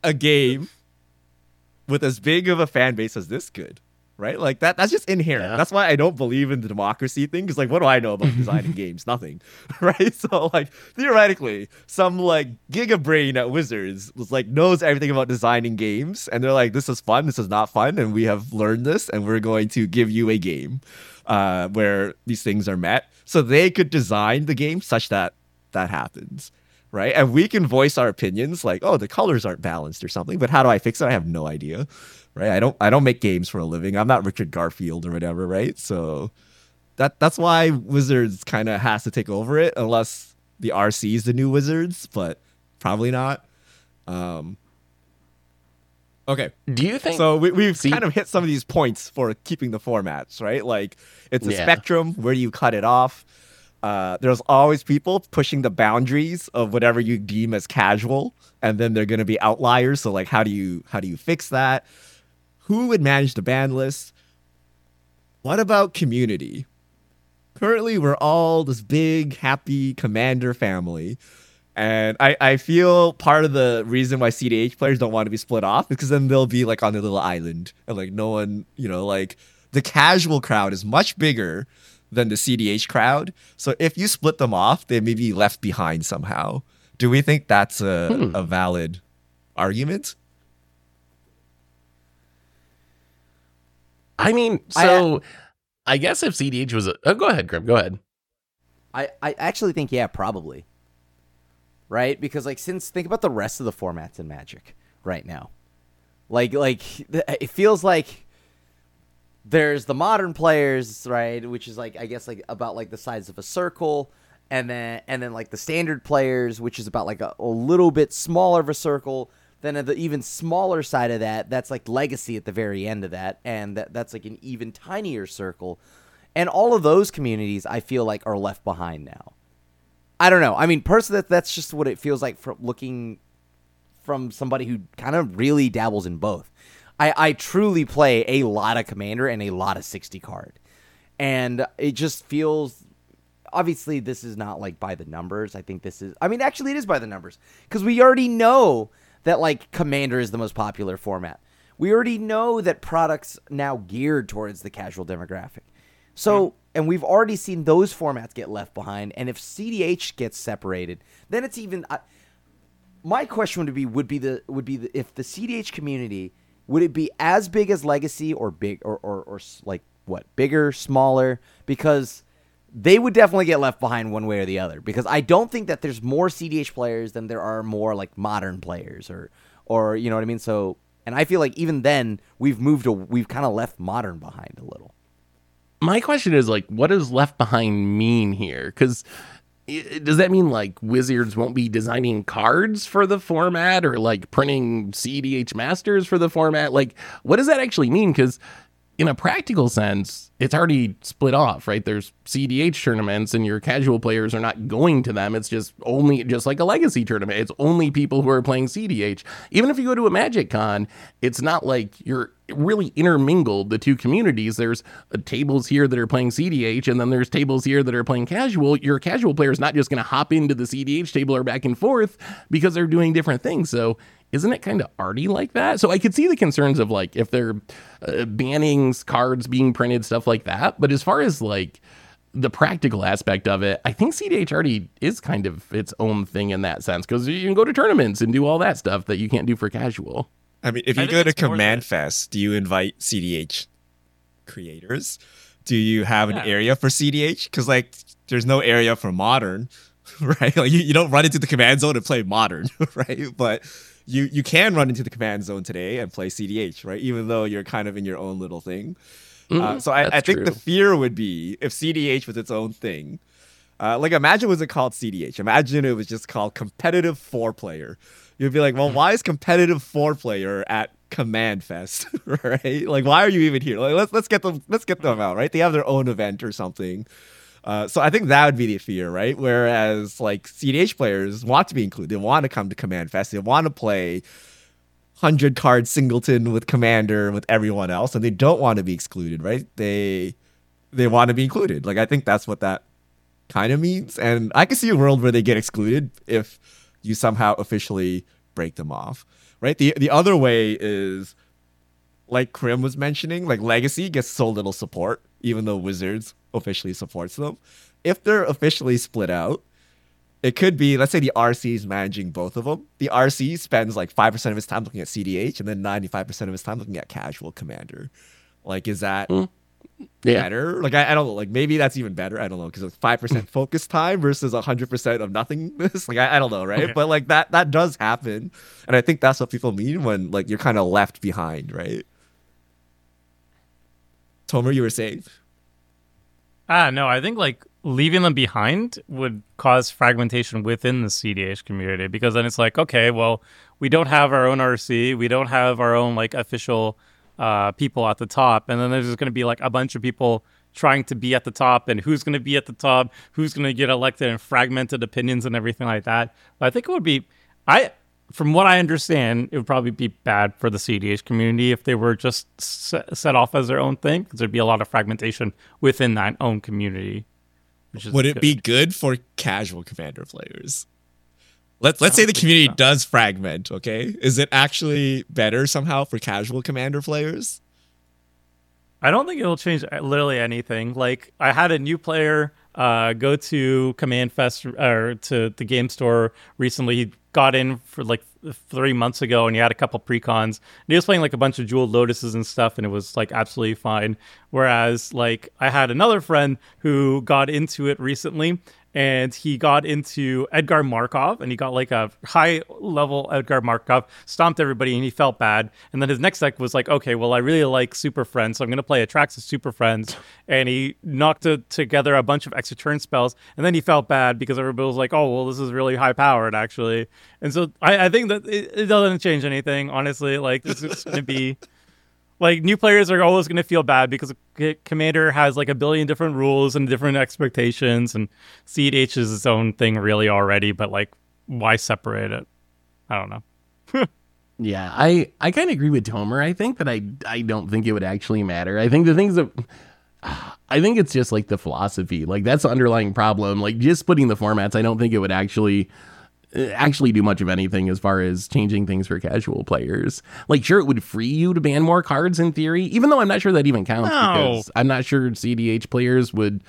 a game with as big of a fan base as this good right? Like that that's just inherent. Yeah. that's why i don't believe in the democracy thing because like what do i know about designing games? Nothing right? So like theoretically some like giga brain at wizards was like knows everything about designing games and they're like this is fun this is not fun and we have learned this and we're going to give you a game uh, where these things are met. So they could design the game such that that happens right? And we can voice our opinions like, oh, the colors aren't balanced or something, but how do I fix it? I have no idea. Right? I don't I don't make games for a living. I'm not Richard Garfield or whatever, right? So that that's why Wizards kind of has to take over it unless the RC is the new Wizards, but probably not. Um Okay. Do you think? So we, we've See- kind of hit some of these points for keeping the formats, right? Like it's a Yeah. spectrum. Where do you cut it off? Uh, there's always people pushing the boundaries of whatever you deem as casual, and then they're going to be outliers. So like, how do you how do you fix that? Who would manage the ban list? What about community? Currently, we're all this big, happy commander family. And I, I feel part of the reason why CDH players don't want to be split off is because then they'll be like on their little island and like no one, you know, like the casual crowd is much bigger than the CDH crowd. So if you split them off, they may be left behind somehow. Do we think that's a, Hmm. a valid argument? I mean, so I, guess if CDH was a, oh, go ahead, Krim, go ahead. I, I actually think yeah, probably. Right? Because like since think about the rest of the formats in Magic right now. Like like it feels like there's the modern players, right, which is like I guess like about like the size of a circle and then and then like the standard players, which is about like a, a little bit smaller of a circle. Then at the even smaller side of that, that's like legacy at the very end of that, and that, that's like an even tinier circle. And all of those communities, I feel like, are left behind now. I don't know. I mean, personally, that, that's just what it feels like from looking from somebody who kind of really dabbles in both. I, I truly play a lot of Commander and a lot of 60 card. And it just feels. Obviously, this is not like by the numbers. I think this is. I mean, actually, it is by the numbers. Because we already know that, like, Commander is the most popular format. We already know that products now geared towards the casual demographic. So, and we've already seen those formats get left behind. And if CDH gets separated, then it's even. I my question would be would be the would be the, if the CDH community would it be as big as Legacy or big or or, or like what bigger smaller? Because they would definitely get left behind one way or the other. Because I don't think that there's more CDH players than there are more like modern players or or you know what I mean? So and I feel like even then we've moved a, we've kind of left modern behind a little. My question is like, what does left behind mean here? Because does that mean like Wizards won't be designing cards for the format or like printing CDH masters for the format? Like, what does that actually mean? Because in a practical sense, it's already split off, right? There's CDH tournaments and your casual players are not going to them. It's just only just like a legacy tournament. It's only people who are playing CDH. Even if you go to a Magic Con, it's not like you're really intermingled the two communities. There's uh, tables here that are playing CDH and then there's tables here that are playing casual. Your casual player is not just going to hop into the CDH table or back and forth because they're doing different things. So isn't it kind of arty like that? So I could see the concerns of like if they're uh, banning cards being printed, stuff like that. But as far as like the practical aspect of it, I think CDH already is kind of its own thing in that sense because you can go to tournaments and do all that stuff that you can't do for casual. I mean, if you think go to Command Fest, do you invite CDH creators? Do you have an Yeah. area for CDH? Because like, there's no area for modern, right? Like, you, you don't run into the command zone and play modern, right? But you you can run into the command zone today and play CDH, right? Even though you're kind of in your own little thing. Uh, Mhm, so I, I think the fear would be if CDH was its own thing. Uh, like imagine was it called CDH? Imagine it was just called competitive four player. You'd be like, well, why is competitive four player at Command Fest, right? Like, why are you even here? Like, let's let's get them let's get them out, right? They have their own event or something. Uh, so I think that would be the fear, right? Whereas like CDH players want to be included, they want to come to Command Fest, they want to play hundred card singleton with Commander with everyone else, and they don't want to be excluded, right? They they want to be included. Like I think that's what that kind of means, and I can see a world where they get excluded if you somehow officially break them off, right? The the other way is like Krim was mentioning, like Legacy gets so little support, even though Wizards officially supports them. If they're officially split out, it could be, let's say the RC is managing both of them. The RC spends like 5% of his time looking at CDH and then 95% of his time looking at casual commander. Like, is that Mm. Yeah. better? Like, I, I don't know. Like, maybe that's even better. I don't know. Because it's 5% focus time versus 100% of nothingness. Like, I, I don't know, right? Okay. But like, that that does happen. And I think that's what people mean when like you're kind of left behind, right? Tomer, you were saying? Ah, no, I think like leaving them behind would cause fragmentation within the CDH community because then it's like, okay, well, we don't have our own RC, we don't have our own like official uh, people at the top, and then there's just going to be like a bunch of people trying to be at the top, and who's going to be at the top, who's going to get elected, and fragmented opinions and everything like that. But I think it would be, I, from what I understand, it would probably be bad for the CDH community if they were just set, set off as their own thing, because there'd be a lot of fragmentation within that own community. Would it good. be good for casual commander players? Let's let's say the community does fragment, okay? Is it actually better somehow for casual commander players? I don't think it'll change uh, literally anything. Like I had a new player uh, go to Command Fest or to the game store recently. He got in for like three months ago, and he had a couple precons. And he was playing like a bunch of jeweled lotuses and stuff, and it was like absolutely fine. Whereas like I had another friend who got into it recently, and he got into Edgar Markov and he got like a high level Edgar Markov, stomped everybody and he felt bad. And then his next deck was like, okay, well, I really like Super Friends, so I'm going to play Atraxa's Super Friends. And he knocked a, together a bunch of extra turn spells. And then he felt bad because everybody was like, oh, well, this is really high powered actually. And so I, I think that it, it doesn't change anything, honestly. Like, this is going to be like new players are always going to feel bad because commander has like a billion different rules and different expectations and cdh is its own thing really already but like why separate it i don't know Yeah, I I kind of agree with Tomer. I think that I I don't think it would actually matter. I think the things that I think it's just like the philosophy. Like that's the underlying problem. Like just splitting the formats, I don't think it would actually actually do much of anything as far as changing things for casual players. Like sure it would free you to ban more cards in theory, even though I'm not sure that even counts No. because I'm not sure CDH players would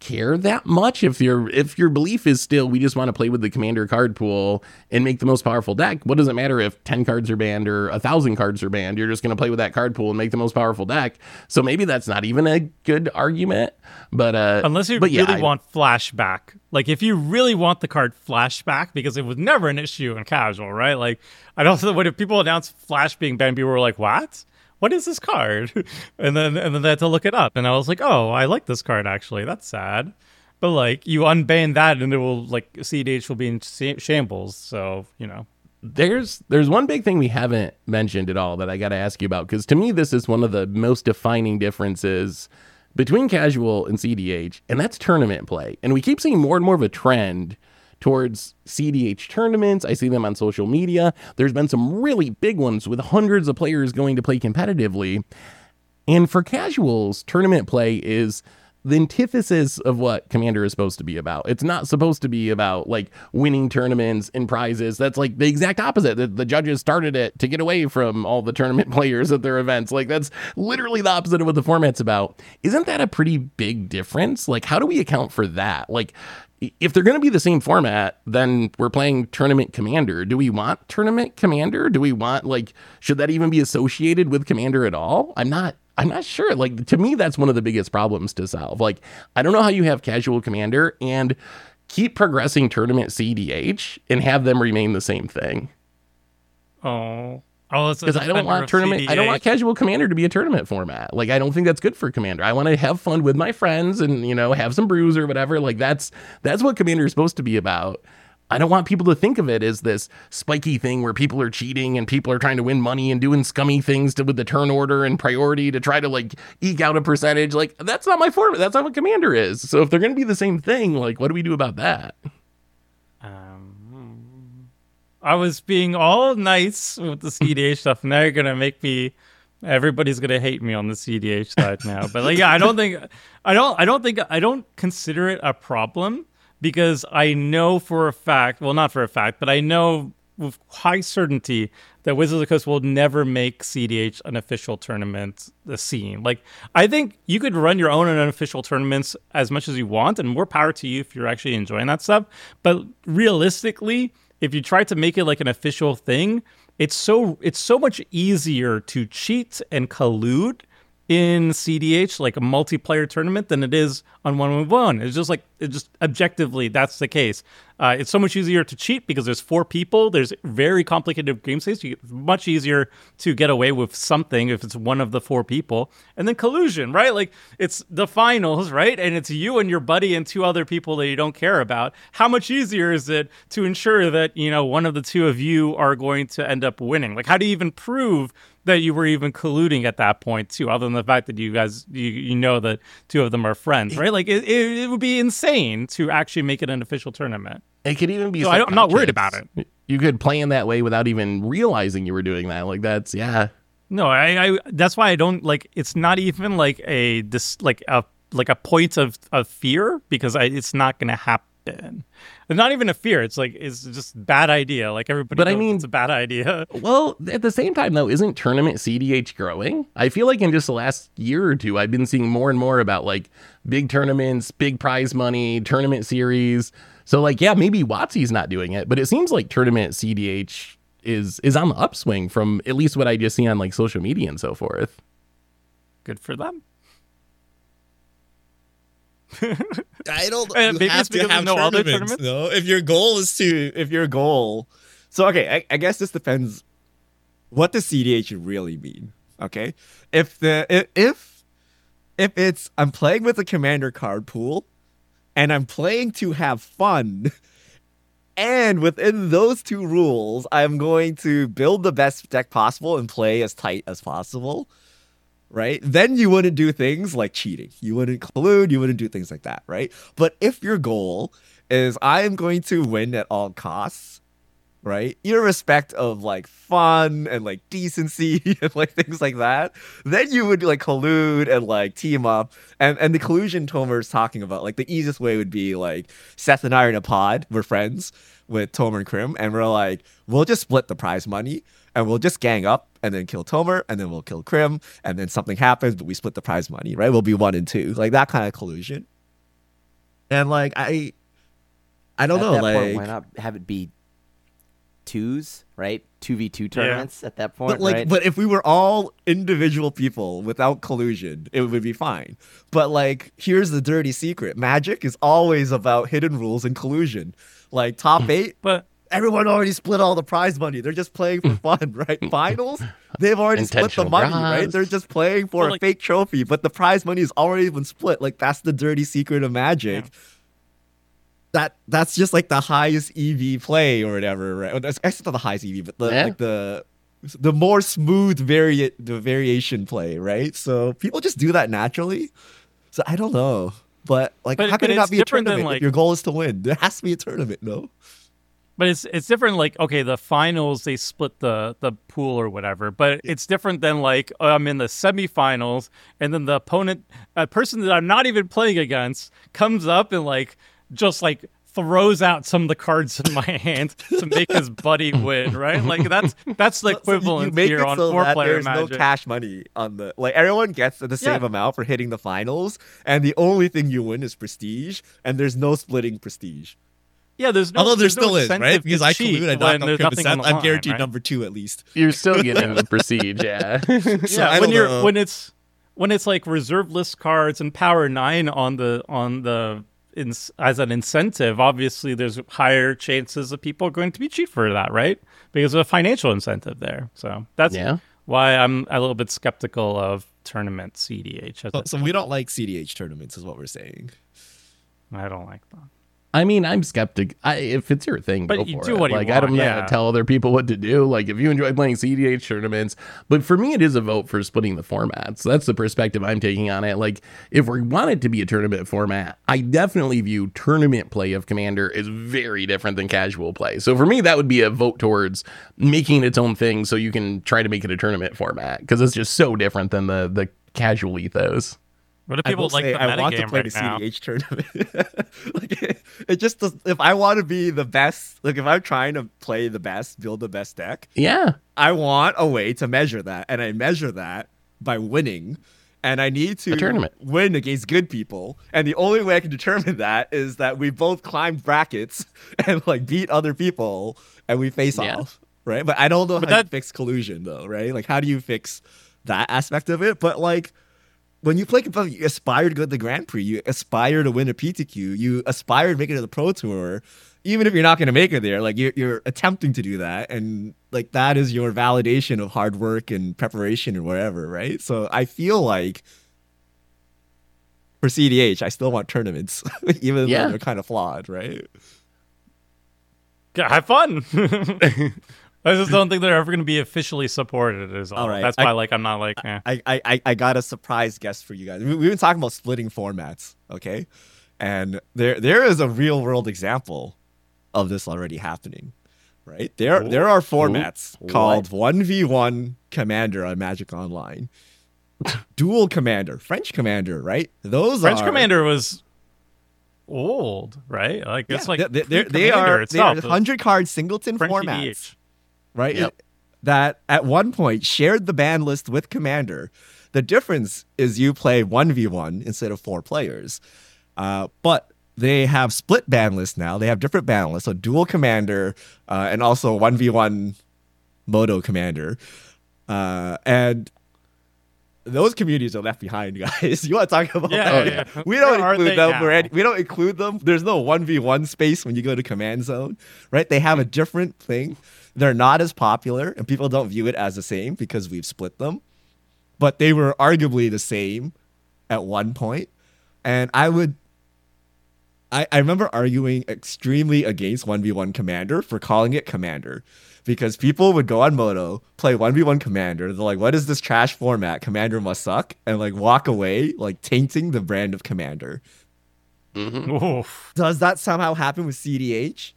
care that much if your if your belief is still we just want to play with the commander card pool and make the most powerful deck what does it matter if 10 cards are banned or a thousand cards are banned you're just going to play with that card pool and make the most powerful deck so maybe that's not even a good argument but uh unless you but yeah, really I- want flashback like if you really want the card flashback because it was never an issue in casual right? Like i don't know when if people announced flash being banned people were like what? What is this card? And then and then they had to look it up and i was like oh i like this card actually. That's sad. But like you unban that and it will like cdh will be in shambles so you know. There's there's one big thing we haven't mentioned at all that I got to ask you about because to me this is one of the most defining differences between casual and CDH, and that's tournament play. And we keep seeing more and more of a trend towards CDH tournaments. I see them on social media. There's been some really big ones with hundreds of players going to play competitively. And for casuals, tournament play is the antithesis of what Commander is supposed to be about. It's not supposed to be about like winning tournaments and prizes. That's like the exact opposite. The, the, judges started it to get away from all the tournament players at their events. Like that's literally the opposite of what the format's about. Isn't that a pretty big difference? Like, how do we account for that? Like, if they're going to be the same format, then we're playing tournament commander. Do we want tournament commander? Do we want like should that even be associated with commander at all? I'm not I'm not sure. Like to me that's one of the biggest problems to solve. Like I don't know how you have casual commander and keep progressing tournament CDH and have them remain the same thing. Oh. Oh, because I don't want tournament. I don't want casual commander to be a tournament format. Like I don't think that's good for commander. I want to have fun with my friends and you know have some brews or whatever. Like that's that's what commander is supposed to be about. I don't want people to think of it as this spiky thing where people are cheating and people are trying to win money and doing scummy things to, with the turn order and priority to try to like eke out a percentage. Like that's not my format. That's not what commander is. So if they're going to be the same thing, like what do we do about that? Um, I was being all nice with the CDH stuff, and now you're gonna make me. Everybody's gonna hate me on the CDH side now. But like, yeah, I don't think, I don't, I don't think, I don't consider it a problem because I know for a fact, well, not for a fact, but I know with high certainty that Wizards of the Coast will never make CDH an official tournament the scene. Like I think you could run your own unofficial tournaments as much as you want, and more power to you if you're actually enjoying that stuff. But realistically, if you try to make it like an official thing, it's so it's so much easier to cheat and collude in CDH, like a multiplayer tournament, than it is on one on one. It's just like it just objectively that's the case. Uh, it's so much easier to cheat because there's four people. There's very complicated game states. It's much easier to get away with something if it's one of the four people. And then collusion, right? Like it's the finals, right? And it's you and your buddy and two other people that you don't care about. How much easier is it to ensure that you know one of the two of you are going to end up winning? Like how do you even prove that you were even colluding at that point too other than the fact that you guys you, you know that two of them are friends right? Like it, it, it would be insane to actually make it an official tournament. It could even be so i'm not worried about it you could play in that way without even realizing you were doing that. Like that's yeah. No i, I that's why i don't like it's not even like a this like a like a point of, of fear because I, it's not going to happen it's not even a fear. It's like it's just bad idea. Like everybody, but I mean, it's a bad idea. Well, at the same time, though, isn't tournament CDH growing? I feel like in just the last year or two, I've been seeing more and more about like big tournaments, big prize money, tournament series. So, like, yeah, maybe WotC's not doing it, but it seems like tournament CDH is is on the upswing from at least what I just see on like social media and so forth. Good for them. I don't. You have to have no tournaments, tournaments. No, if your goal is to, if your goal. So okay, I, I guess this depends. What does CDH really mean? Okay, if the if if it's I'm playing with a commander card pool, and I'm playing to have fun. And within those two rules, I'm going to build the best deck possible and play as tight as possible right? Then you wouldn't do things like cheating. You wouldn't collude. You wouldn't do things like that, right? But if your goal is I am going to win at all costs, right? Irrespective of like fun and like decency and like things like that, then you would like collude and like team up. And and the collusion Tomer is talking about, like the easiest way would be like Seth and I are in a pod, we're friends with Tomer and Krim, and we're like, we'll just split the prize money and we'll just gang up and then kill Tomer and then we'll kill Krim and then something happens, but we split the prize money, right? We'll be one and two, like that kind of collusion. And like I, I don't at know, like point, why not have it be twos, right? Two v two tournaments yeah. at that point, but like, right? but if we were all individual people without collusion, it would be fine. But like, here's the dirty secret: Magic is always about hidden rules and collusion. Like top eight, but everyone already split all the prize money. They're just playing for hmm. fun, right? Hmm. Finals, they've already split the money, right? They're just playing for well, a fake trophy, but the prize money has already been split. Like that's the dirty secret of Magic. Yeah. That that's just like the highest EV play or whatever, right? That's actually not the highest EV, but the yeah. like the the more smooth vari- the variation play, right? So people just do that naturally. So I don't know. But like But- how can it not be a different than, tournament? if like- your goal is to win. There has to be a tournament, no? But it's it's different. Like okay, the finals they split the the pool or whatever. But it's different than like oh, I'm in the semifinals and then the opponent, a person that I'm not even playing against, comes up and like just like throws out some of the cards in my hand to make his buddy win. Right? Like that's that's the So equivalent make here on so four player there's no cash money on the like everyone gets the same Yeah. amount for hitting the finals, and the only thing you win is prestige, and there's no splitting prestige. Yeah, there's no. Although there there's no still is, right? Because I cheat collude, I when knock there's out nothing on Kubica, the I'm line, guaranteed right? number two at least. You're still getting the prestige, yeah. So yeah, I when you're know. when it's when it's like reserve list cards and power nine on the on the in, as an incentive, obviously there's higher chances of people going to be cheap for that, right? Because of a financial incentive there. So that's Yeah. why I'm a little bit skeptical of tournament CDH. As So, a- so we don't like CDH tournaments, is what we're saying. I don't like that. I mean, I'm skeptic. I, if it's your thing, But go you for do it. what you like, I don't want, know yeah. tell other people what to do. Like, if you enjoy playing CDH tournaments, but for me, it is a vote for splitting the formats. That's the perspective I'm taking on it. Like, if we want it to be a tournament format, I definitely view tournament play of Commander as very different than casual play. So for me, that would be a vote towards making its own thing, so you can try to make it a tournament format because it's just so different than the the casual ethos. What do people will like say, the I want to play right the now? CDH tournament. like it, it just does, if I want to be the best, like if I'm trying to play the best, build the best deck, Yeah, I want a way to measure that, and I measure that by winning. And I need to A tournament. win against good people. And the only way I can determine that is that we both climb brackets and like beat other people and we face Yeah. off. Right. But I don't know But how that- to fix collusion though, right? Like how do you fix that aspect of it? But like when you play competitive, you aspire to go to the Grand Prix, you aspire to win a PTQ, you aspire to make it to the Pro Tour, even if you're not going to make it there. Like you're, you're attempting to do that, and like that is your validation of hard work and preparation and whatever, right? So I feel like for CDH, I still want tournaments, even Yeah. though they're kind of flawed, right? Yeah, Have fun. I just don't think they're ever going to be officially supported. Is all. All right, That's I- why, like, I'm not like, eh. I, I, I- I got a surprise guest for you guys. We, we've been talking about splitting formats, okay? And there there is a real world example of this already happening, right? There there are formats called one v one Commander on Magic Online, Dual Commander, French Commander, right? Those French are, Commander was old, right? Like it's like they, they, pre- they Commander are they are itself, hundred card singleton French formats. EDH. Right? Yep. That at one point shared the ban list with Commander. The difference is you play 1v1 instead of four players. Uh, but they have split ban lists now. They have different ban lists, so dual Commander uh, and also 1v1 Moto Commander. Uh, and those communities are left behind, guys. you want to talk about Yeah, that? yeah. We don't Where include them. any- we don't include them. There's no 1v1 space when you go to command zone, right? They have a different thing. They're not as popular, and people don't view it as the same because we've split them. But they were arguably the same at one point. And I would I, I remember arguing extremely against 1v1 Commander for calling it Commander. Because people would go on Moto, play 1v1 Commander. They're like, what is this trash format? Commander must suck. And like walk away, like tainting the brand of Commander. Mm-hmm. Oof. Does that somehow happen with CDH?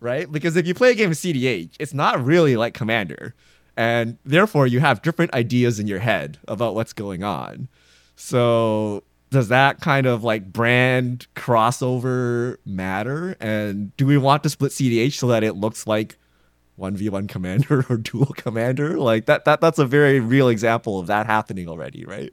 Right? Because if you play a game of CDH, it's not really like Commander. And therefore, you have different ideas in your head about what's going on. So, does that kind of like brand crossover matter? And do we want to split CDH so that it looks like 1v1 commander or dual commander? Like that, that that's a very real example of that happening already, right?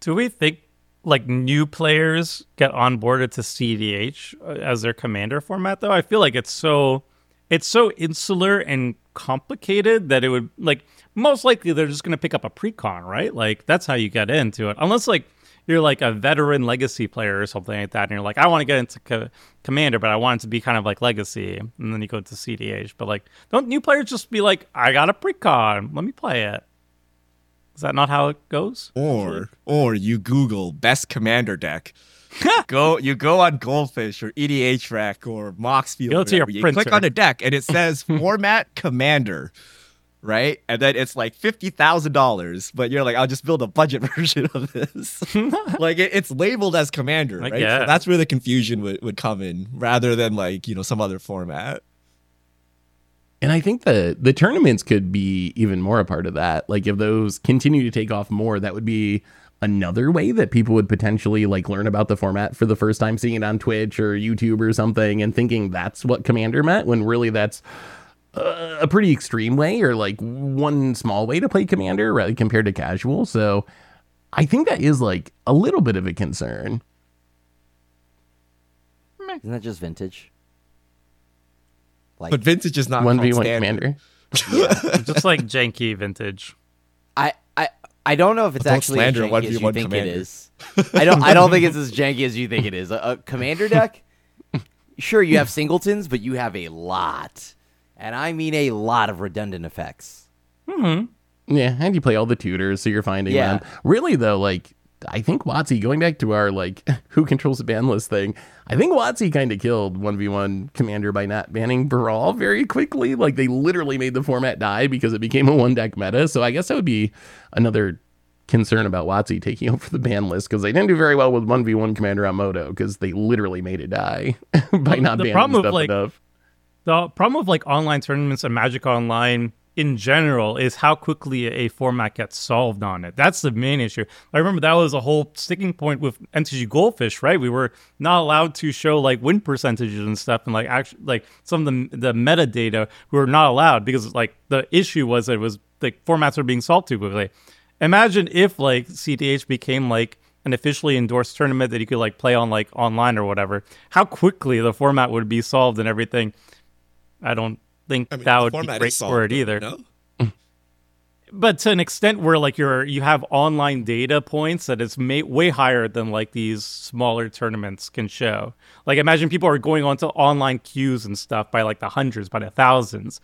Do we think like new players get onboarded to CDH uh, as their commander format though? I feel like it's so it's so insular and complicated that it would like most likely they're just going to pick up a precon, right? Like that's how you get into it. Unless like you're like a veteran legacy player or something like that and you're like I want to get into co- commander but I want it to be kind of like legacy and then you go to CDH. But like don't new players just be like I got a precon, let me play it. Is that not how it goes? Or or you Google best commander deck. go you go on Goldfish or EDHREC or Moxfield. Go to your you click on a deck and it says format commander. right? And then it's like fifty thousand dollars, but you're like, I'll just build a budget version of this. like it, it's labeled as Commander, I right? So that's where the confusion would, would come in, rather than like you know some other format. And I think the the tournaments could be even more a part of that. Like if those continue to take off more, that would be another way that people would potentially like learn about the format for the first time, seeing it on Twitch or YouTube or something, and thinking that's what Commander meant when really that's uh, a pretty extreme way or like one small way to play Commander right, compared to casual. So I think that is like a little bit of a concern. Isn't that just vintage? Like But vintage is not one v one standard. Commander. Just like janky vintage. I, I I don't know if it's Don't actually as janky as you 1v1 think commander. it is. I don't I don't think it's as janky as you think it is. A, a commander deck, sure you have singletons, but you have a lot, and I mean a lot of redundant effects. hmm Yeah, and you play all the tutors, so you're finding Yeah. them. Really though, like I think WotC, going back to our like who controls the ban list thing, I think WotC kind of killed 1v1 commander by not banning Brawl very quickly. Like they literally made the format die because it became a one deck meta. So I guess that would be another concern about Watsy taking over the ban list because they didn't do very well with 1v1 commander on Moto because they literally made it die by not the banning problem stuff like, enough. The problem with like online tournaments and Magic Online in general is how quickly a format gets solved on it. That's the main issue. I remember that was a whole sticking point with MTG Goldfish, right? We were not allowed to show like win percentages and stuff, and like actually like some of the the metadata we were not allowed because like the issue was it was like formats were being solved too quickly. Imagine if like CDH became like an officially endorsed tournament that you could like play on like online or whatever. How quickly the format would be solved and everything. I don't think I mean, that would be great is for it either. No? But to an extent where like you're you have online data points that is ma- way higher than like these smaller tournaments can show. Like imagine people are going onto online queues and stuff by like the hundreds, by the thousands.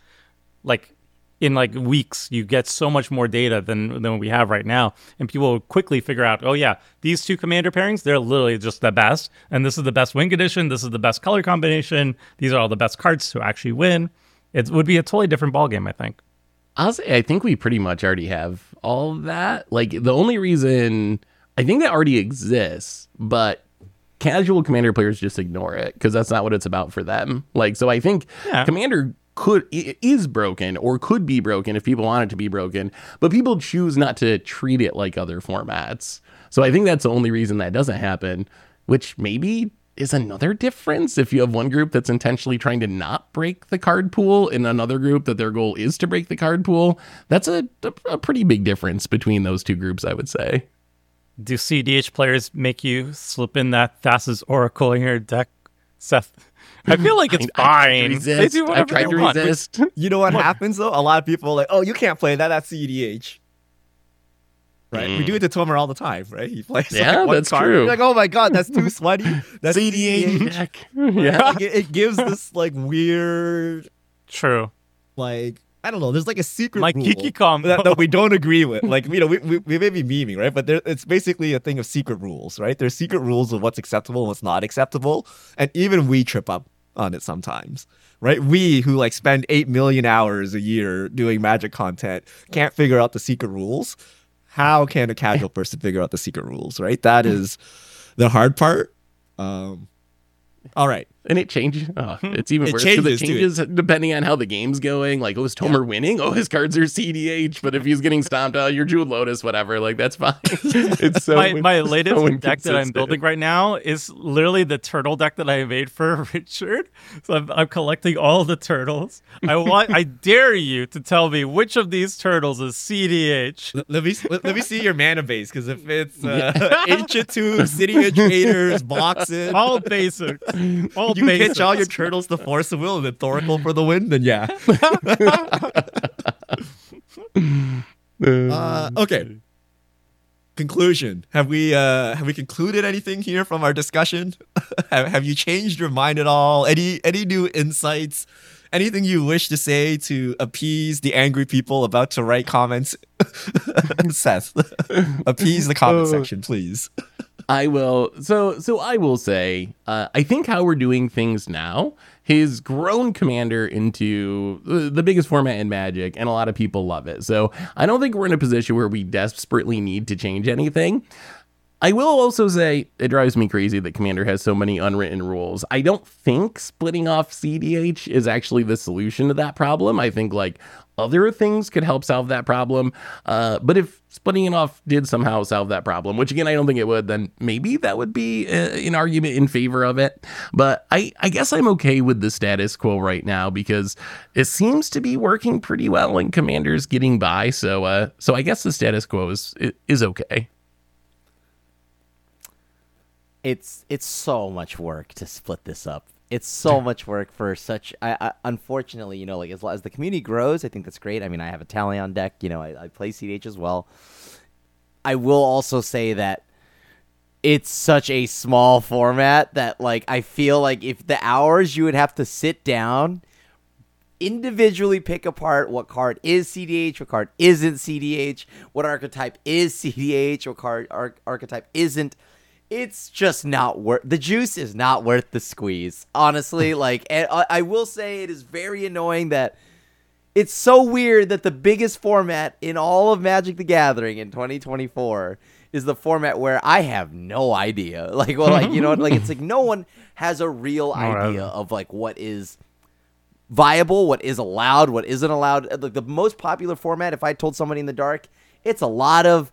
Like in like weeks, you get so much more data than than we have right now, and people will quickly figure out, oh yeah, these two commander pairings, they're literally just the best, and this is the best win condition, this is the best color combination, these are all the best cards to actually win. It would be a totally different ballgame, I think. I'll say I think we pretty much already have all that. Like the only reason I think that already exists, but casual commander players just ignore it because that's not what it's about for them. Like so I think Yeah. commander could is broken or could be broken if people want it to be broken, but people choose not to treat it like other formats. So I think that's the only reason that doesn't happen, which maybe is another difference if you have one group that's intentionally trying to not break the card pool and another group that their goal is to break the card pool. That's a, a, a pretty big difference between those two groups, I would say. Do CDH players make you slip in that Thassa's Oracle in your deck, Seth? I feel like it's I- I tried to fine. resist. They do I whatever tried they to want. resist. You know what happens though? A lot of people are like, oh, you can't play that. That's CEDH. Right? We mm. do it to Tomer all the time, right? He plays Yeah, like one that's card. true. Like, oh my god, that's too sweaty. That's CEDH. deck. yeah. Like, it, it gives this like weird, True. like I don't know. There's like a secret My rule Kiki combo. that, that we don't agree with. Like you know, we, we, we may be memeing, right? But there, it's basically a thing of secret rules, right? There's secret rules of what's acceptable and what's not acceptable, and even we trip up on it sometimes, right? We who like spend eight million hours a year doing magic content can't figure out the secret rules. How can a casual person figure out the secret rules, right? That is the hard part. Um, all right. And it changes. Oh, it's even It worse 'cause changes, it too. changes depending on how the game's going. Like, oh, is Tomer winning? Oh, his cards are CDH. But if he's getting stomped out, you're Jewel Lotus, whatever. Like, that's fine. it's so my, my latest so deck that I'm building right now is literally the turtle deck that I made for Richard. So I'm, I'm collecting all the turtles. I want, I dare you to tell me which of these turtles is CDH. Let- Let me let, let me see your mana base because if it's uh, ancient two city educators boxes, All basics. All you basics. pitch all your turtles to Force of Will and then Thoracle for the wind, then yeah. Uh, okay. Conclusion: Have we uh, have we concluded anything here from our discussion? have, have you changed your mind at all? Any any new insights? Anything you wish to say to appease the angry people about to write comments? Seth, appease the comment Oh. section, please. I will. So, so I will say, uh, I think how we're doing things now has grown Commander into the, the biggest format in Magic, and a lot of people love it. So, I don't think we're in a position where we desperately need to change anything. I will also say it drives me crazy that Commander has so many unwritten rules. I don't think splitting off CDH is actually the solution to that problem. I think like other things could help solve that problem. Uh, but if splitting it off did somehow solve that problem, which again I don't think it would, then maybe that would be uh, an argument in favor of it. But I, I guess I'm okay with the status quo right now because it seems to be working pretty well and Commander's getting by. So uh, so I guess the status quo is is okay. It's it's so much work to split this up. It's so much work for such. I, I unfortunately, you know, like as as the community grows, I think that's great. I mean, I have a tally on deck. You know, I, I play CDH as well. I will also say that it's such a small format that like I feel like if the hours you would have to sit down individually pick apart what card is CDH, what card isn't CDH, what archetype is CDH, what card ar- archetype isn't it's just not worth the juice is not worth the squeeze. Honestly like and I, I will say it is very annoying that it's so weird that the biggest format in all of magic the gathering in 2024 is the format where i have no idea. Like well like you know like it's like no one has a real idea of like what is viable what is allowed what isn't allowed. Uh, like the most popular format if i told somebody in the dark it's a lot of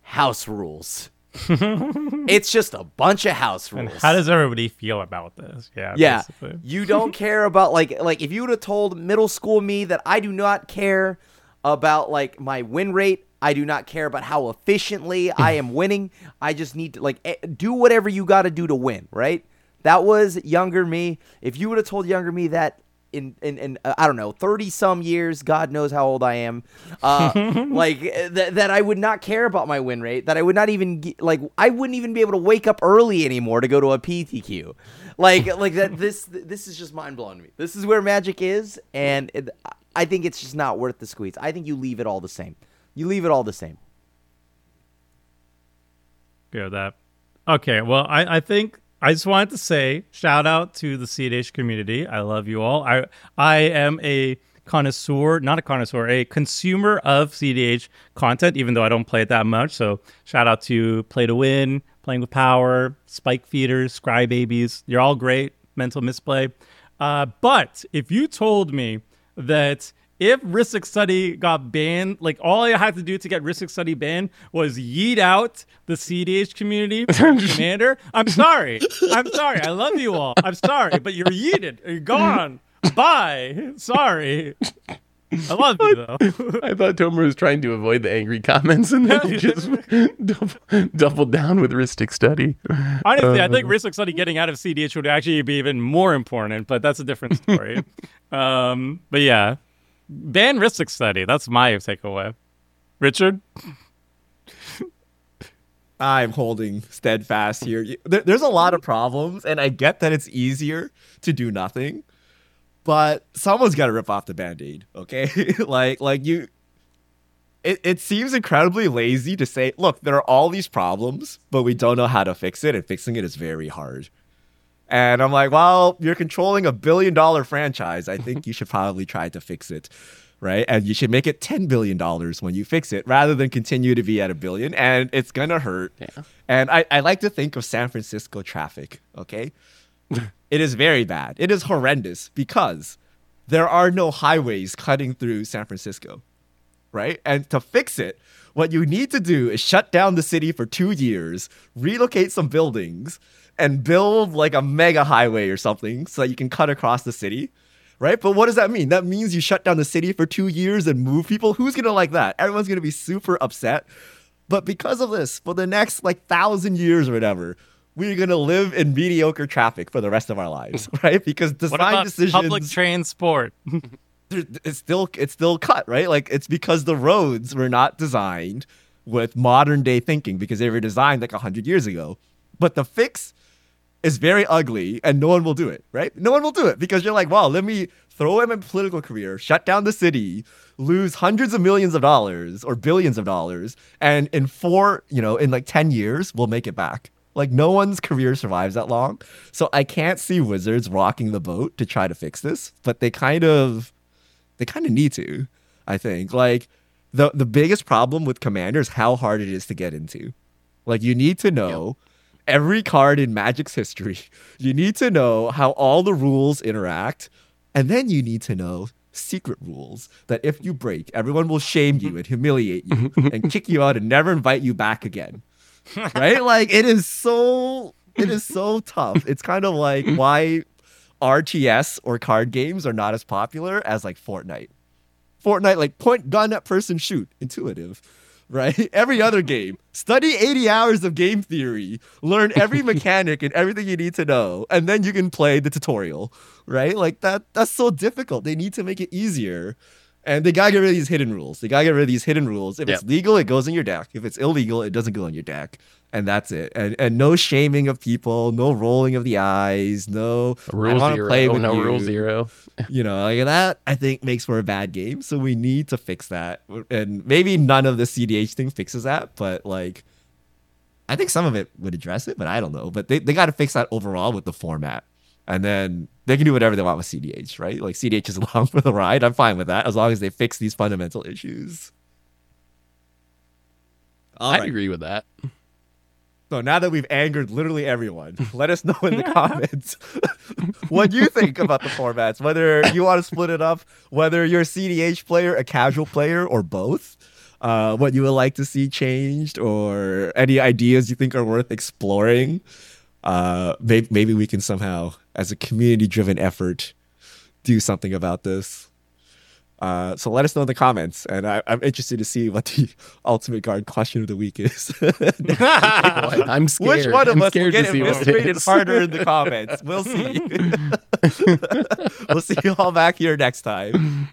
house rules it's just a bunch of house rules. And how does everybody feel about this? Yeah. Yeah. basically. You don't care about like like if you would have told middle school me that I do not care about like my win rate, I do not care about how efficiently I am winning. I just need to like eh, do whatever you got to do to win, right? That was younger me. If you would have told younger me that in in, in uh, I don't know thirty some years, God knows how old I am, uh, like uh, th- that I would not care about my win rate. That I would not even ge- like I wouldn't even be able to wake up early anymore to go to a PTQ. Like like that this this is just mind blowing to me. This is where Magic is, and it, I think it's just not worth the squeeze. I think you leave it all the same. You leave it all the same. Yeah, that. Okay, well, I, I think I just wanted to say shout out to the CDH community. I love you all. I I am a connoisseur, not a connoisseur, a consumer of CDH content, even though I don't play it that much. So shout out to Play to Win, Playing with Power, Spike Feeders, Scry Babies. You're all great. Mental misplay. Uh, but if you told me that if Rhystic Study got banned, like all I had to do to get Rhystic Study banned was yeet out the CDH community commander. I'm sorry. I'm sorry. I love you all. I'm sorry, but you're yeeted. You're gone. Bye. Sorry. I love you though. I thought Tomer was trying to avoid the angry comments and then he just double, doubled down with Rhystic Study. Honestly, I think Rhystic Study getting out of CDH would actually be even more important, but that's a different story. um, but yeah, ban Rhystic Study. That's my takeaway. Richard? I'm holding steadfast here. There, there's a lot of problems, and I get that it's easier to do nothing, but someone's got to rip off the band-aid, okay? like, like you. It, it seems incredibly lazy to say, look, there are all these problems, but we don't know how to fix it, and fixing it is very hard. And I'm like, well, you're controlling a billion dollar franchise. I think you should probably try to fix it, right? And you should make it $10 billion when you fix it rather than continue to be at a billion. And it's going to hurt. Yeah. And I, I like to think of San Francisco traffic, okay? it is very bad. It is horrendous because there are no highways cutting through San Francisco, right? And to fix it, what you need to do is shut down the city for two years, relocate some buildings, and build like a mega highway or something so that you can cut across the city. Right? But what does that mean? That means you shut down the city for two years and move people. Who's gonna like that? Everyone's gonna be super upset. But because of this, for the next like thousand years or whatever, we're gonna live in mediocre traffic for the rest of our lives, right? Because What design about decisions public transport? it's still it's still cut right like it's because the roads were not designed with modern day thinking because they were designed like 100 years ago but the fix is very ugly and no one will do it right no one will do it because you're like wow let me throw him my political career, shut down the city, lose hundreds of millions of dollars or billions of dollars, and in four, you know, in like 10 years, we'll make it back. Like no one's career survives that long. So I can't see Wizards rocking the boat to try to fix this, but they kind of they kind of need to, I think. Like the the biggest problem with Commander is how hard it is to get into. Like you need to know every card in Magic's history. You need to know how all the rules interact, and then you need to know secret rules that if you break, everyone will shame you and humiliate you and kick you out and never invite you back again. Right? like it is so it is so tough. It's kind of like why RTS or card games are not as popular as like Fortnite. Fortnite, like point gun at person, shoot, intuitive, right? Every other game, study 80 hours of game theory, learn every mechanic and everything you need to know, and then you can play the tutorial, right? Like that, that's so difficult. They need to make it easier. And they gotta get rid of these hidden rules. They gotta get rid of these hidden rules. If it's legal, it goes in your deck. If it's illegal, it doesn't go in your deck. And that's it. And and no shaming of people, no rolling of the eyes, no Rule zero. play oh, with no, rule you zero. you know, like that I think makes for a bad game. So we need to fix that. And maybe none of the CDH thing fixes that, but like I think some of it would address it, but I don't know. But they, they gotta fix that overall with the format. And then they can do whatever they want with CDH, right? Like CDH is along for the ride. I'm fine with that as long as they fix these fundamental issues. All I right. agree with that. So now that we've angered literally everyone, let us know in the comments what you think about the formats. Whether you want to split it up, whether you're a CDH player, a casual player, or both. Uh, what you would like to see changed, or any ideas you think are worth exploring. Uh, maybe, maybe we can somehow, as a community-driven effort, do something about this. Uh, so let us know in the comments, and I, I'm interested to see what the ultimate guard question of the week is. I'm scared. Which one of I'm us will get it harder in the comments? We'll see. we'll see you all back here next time.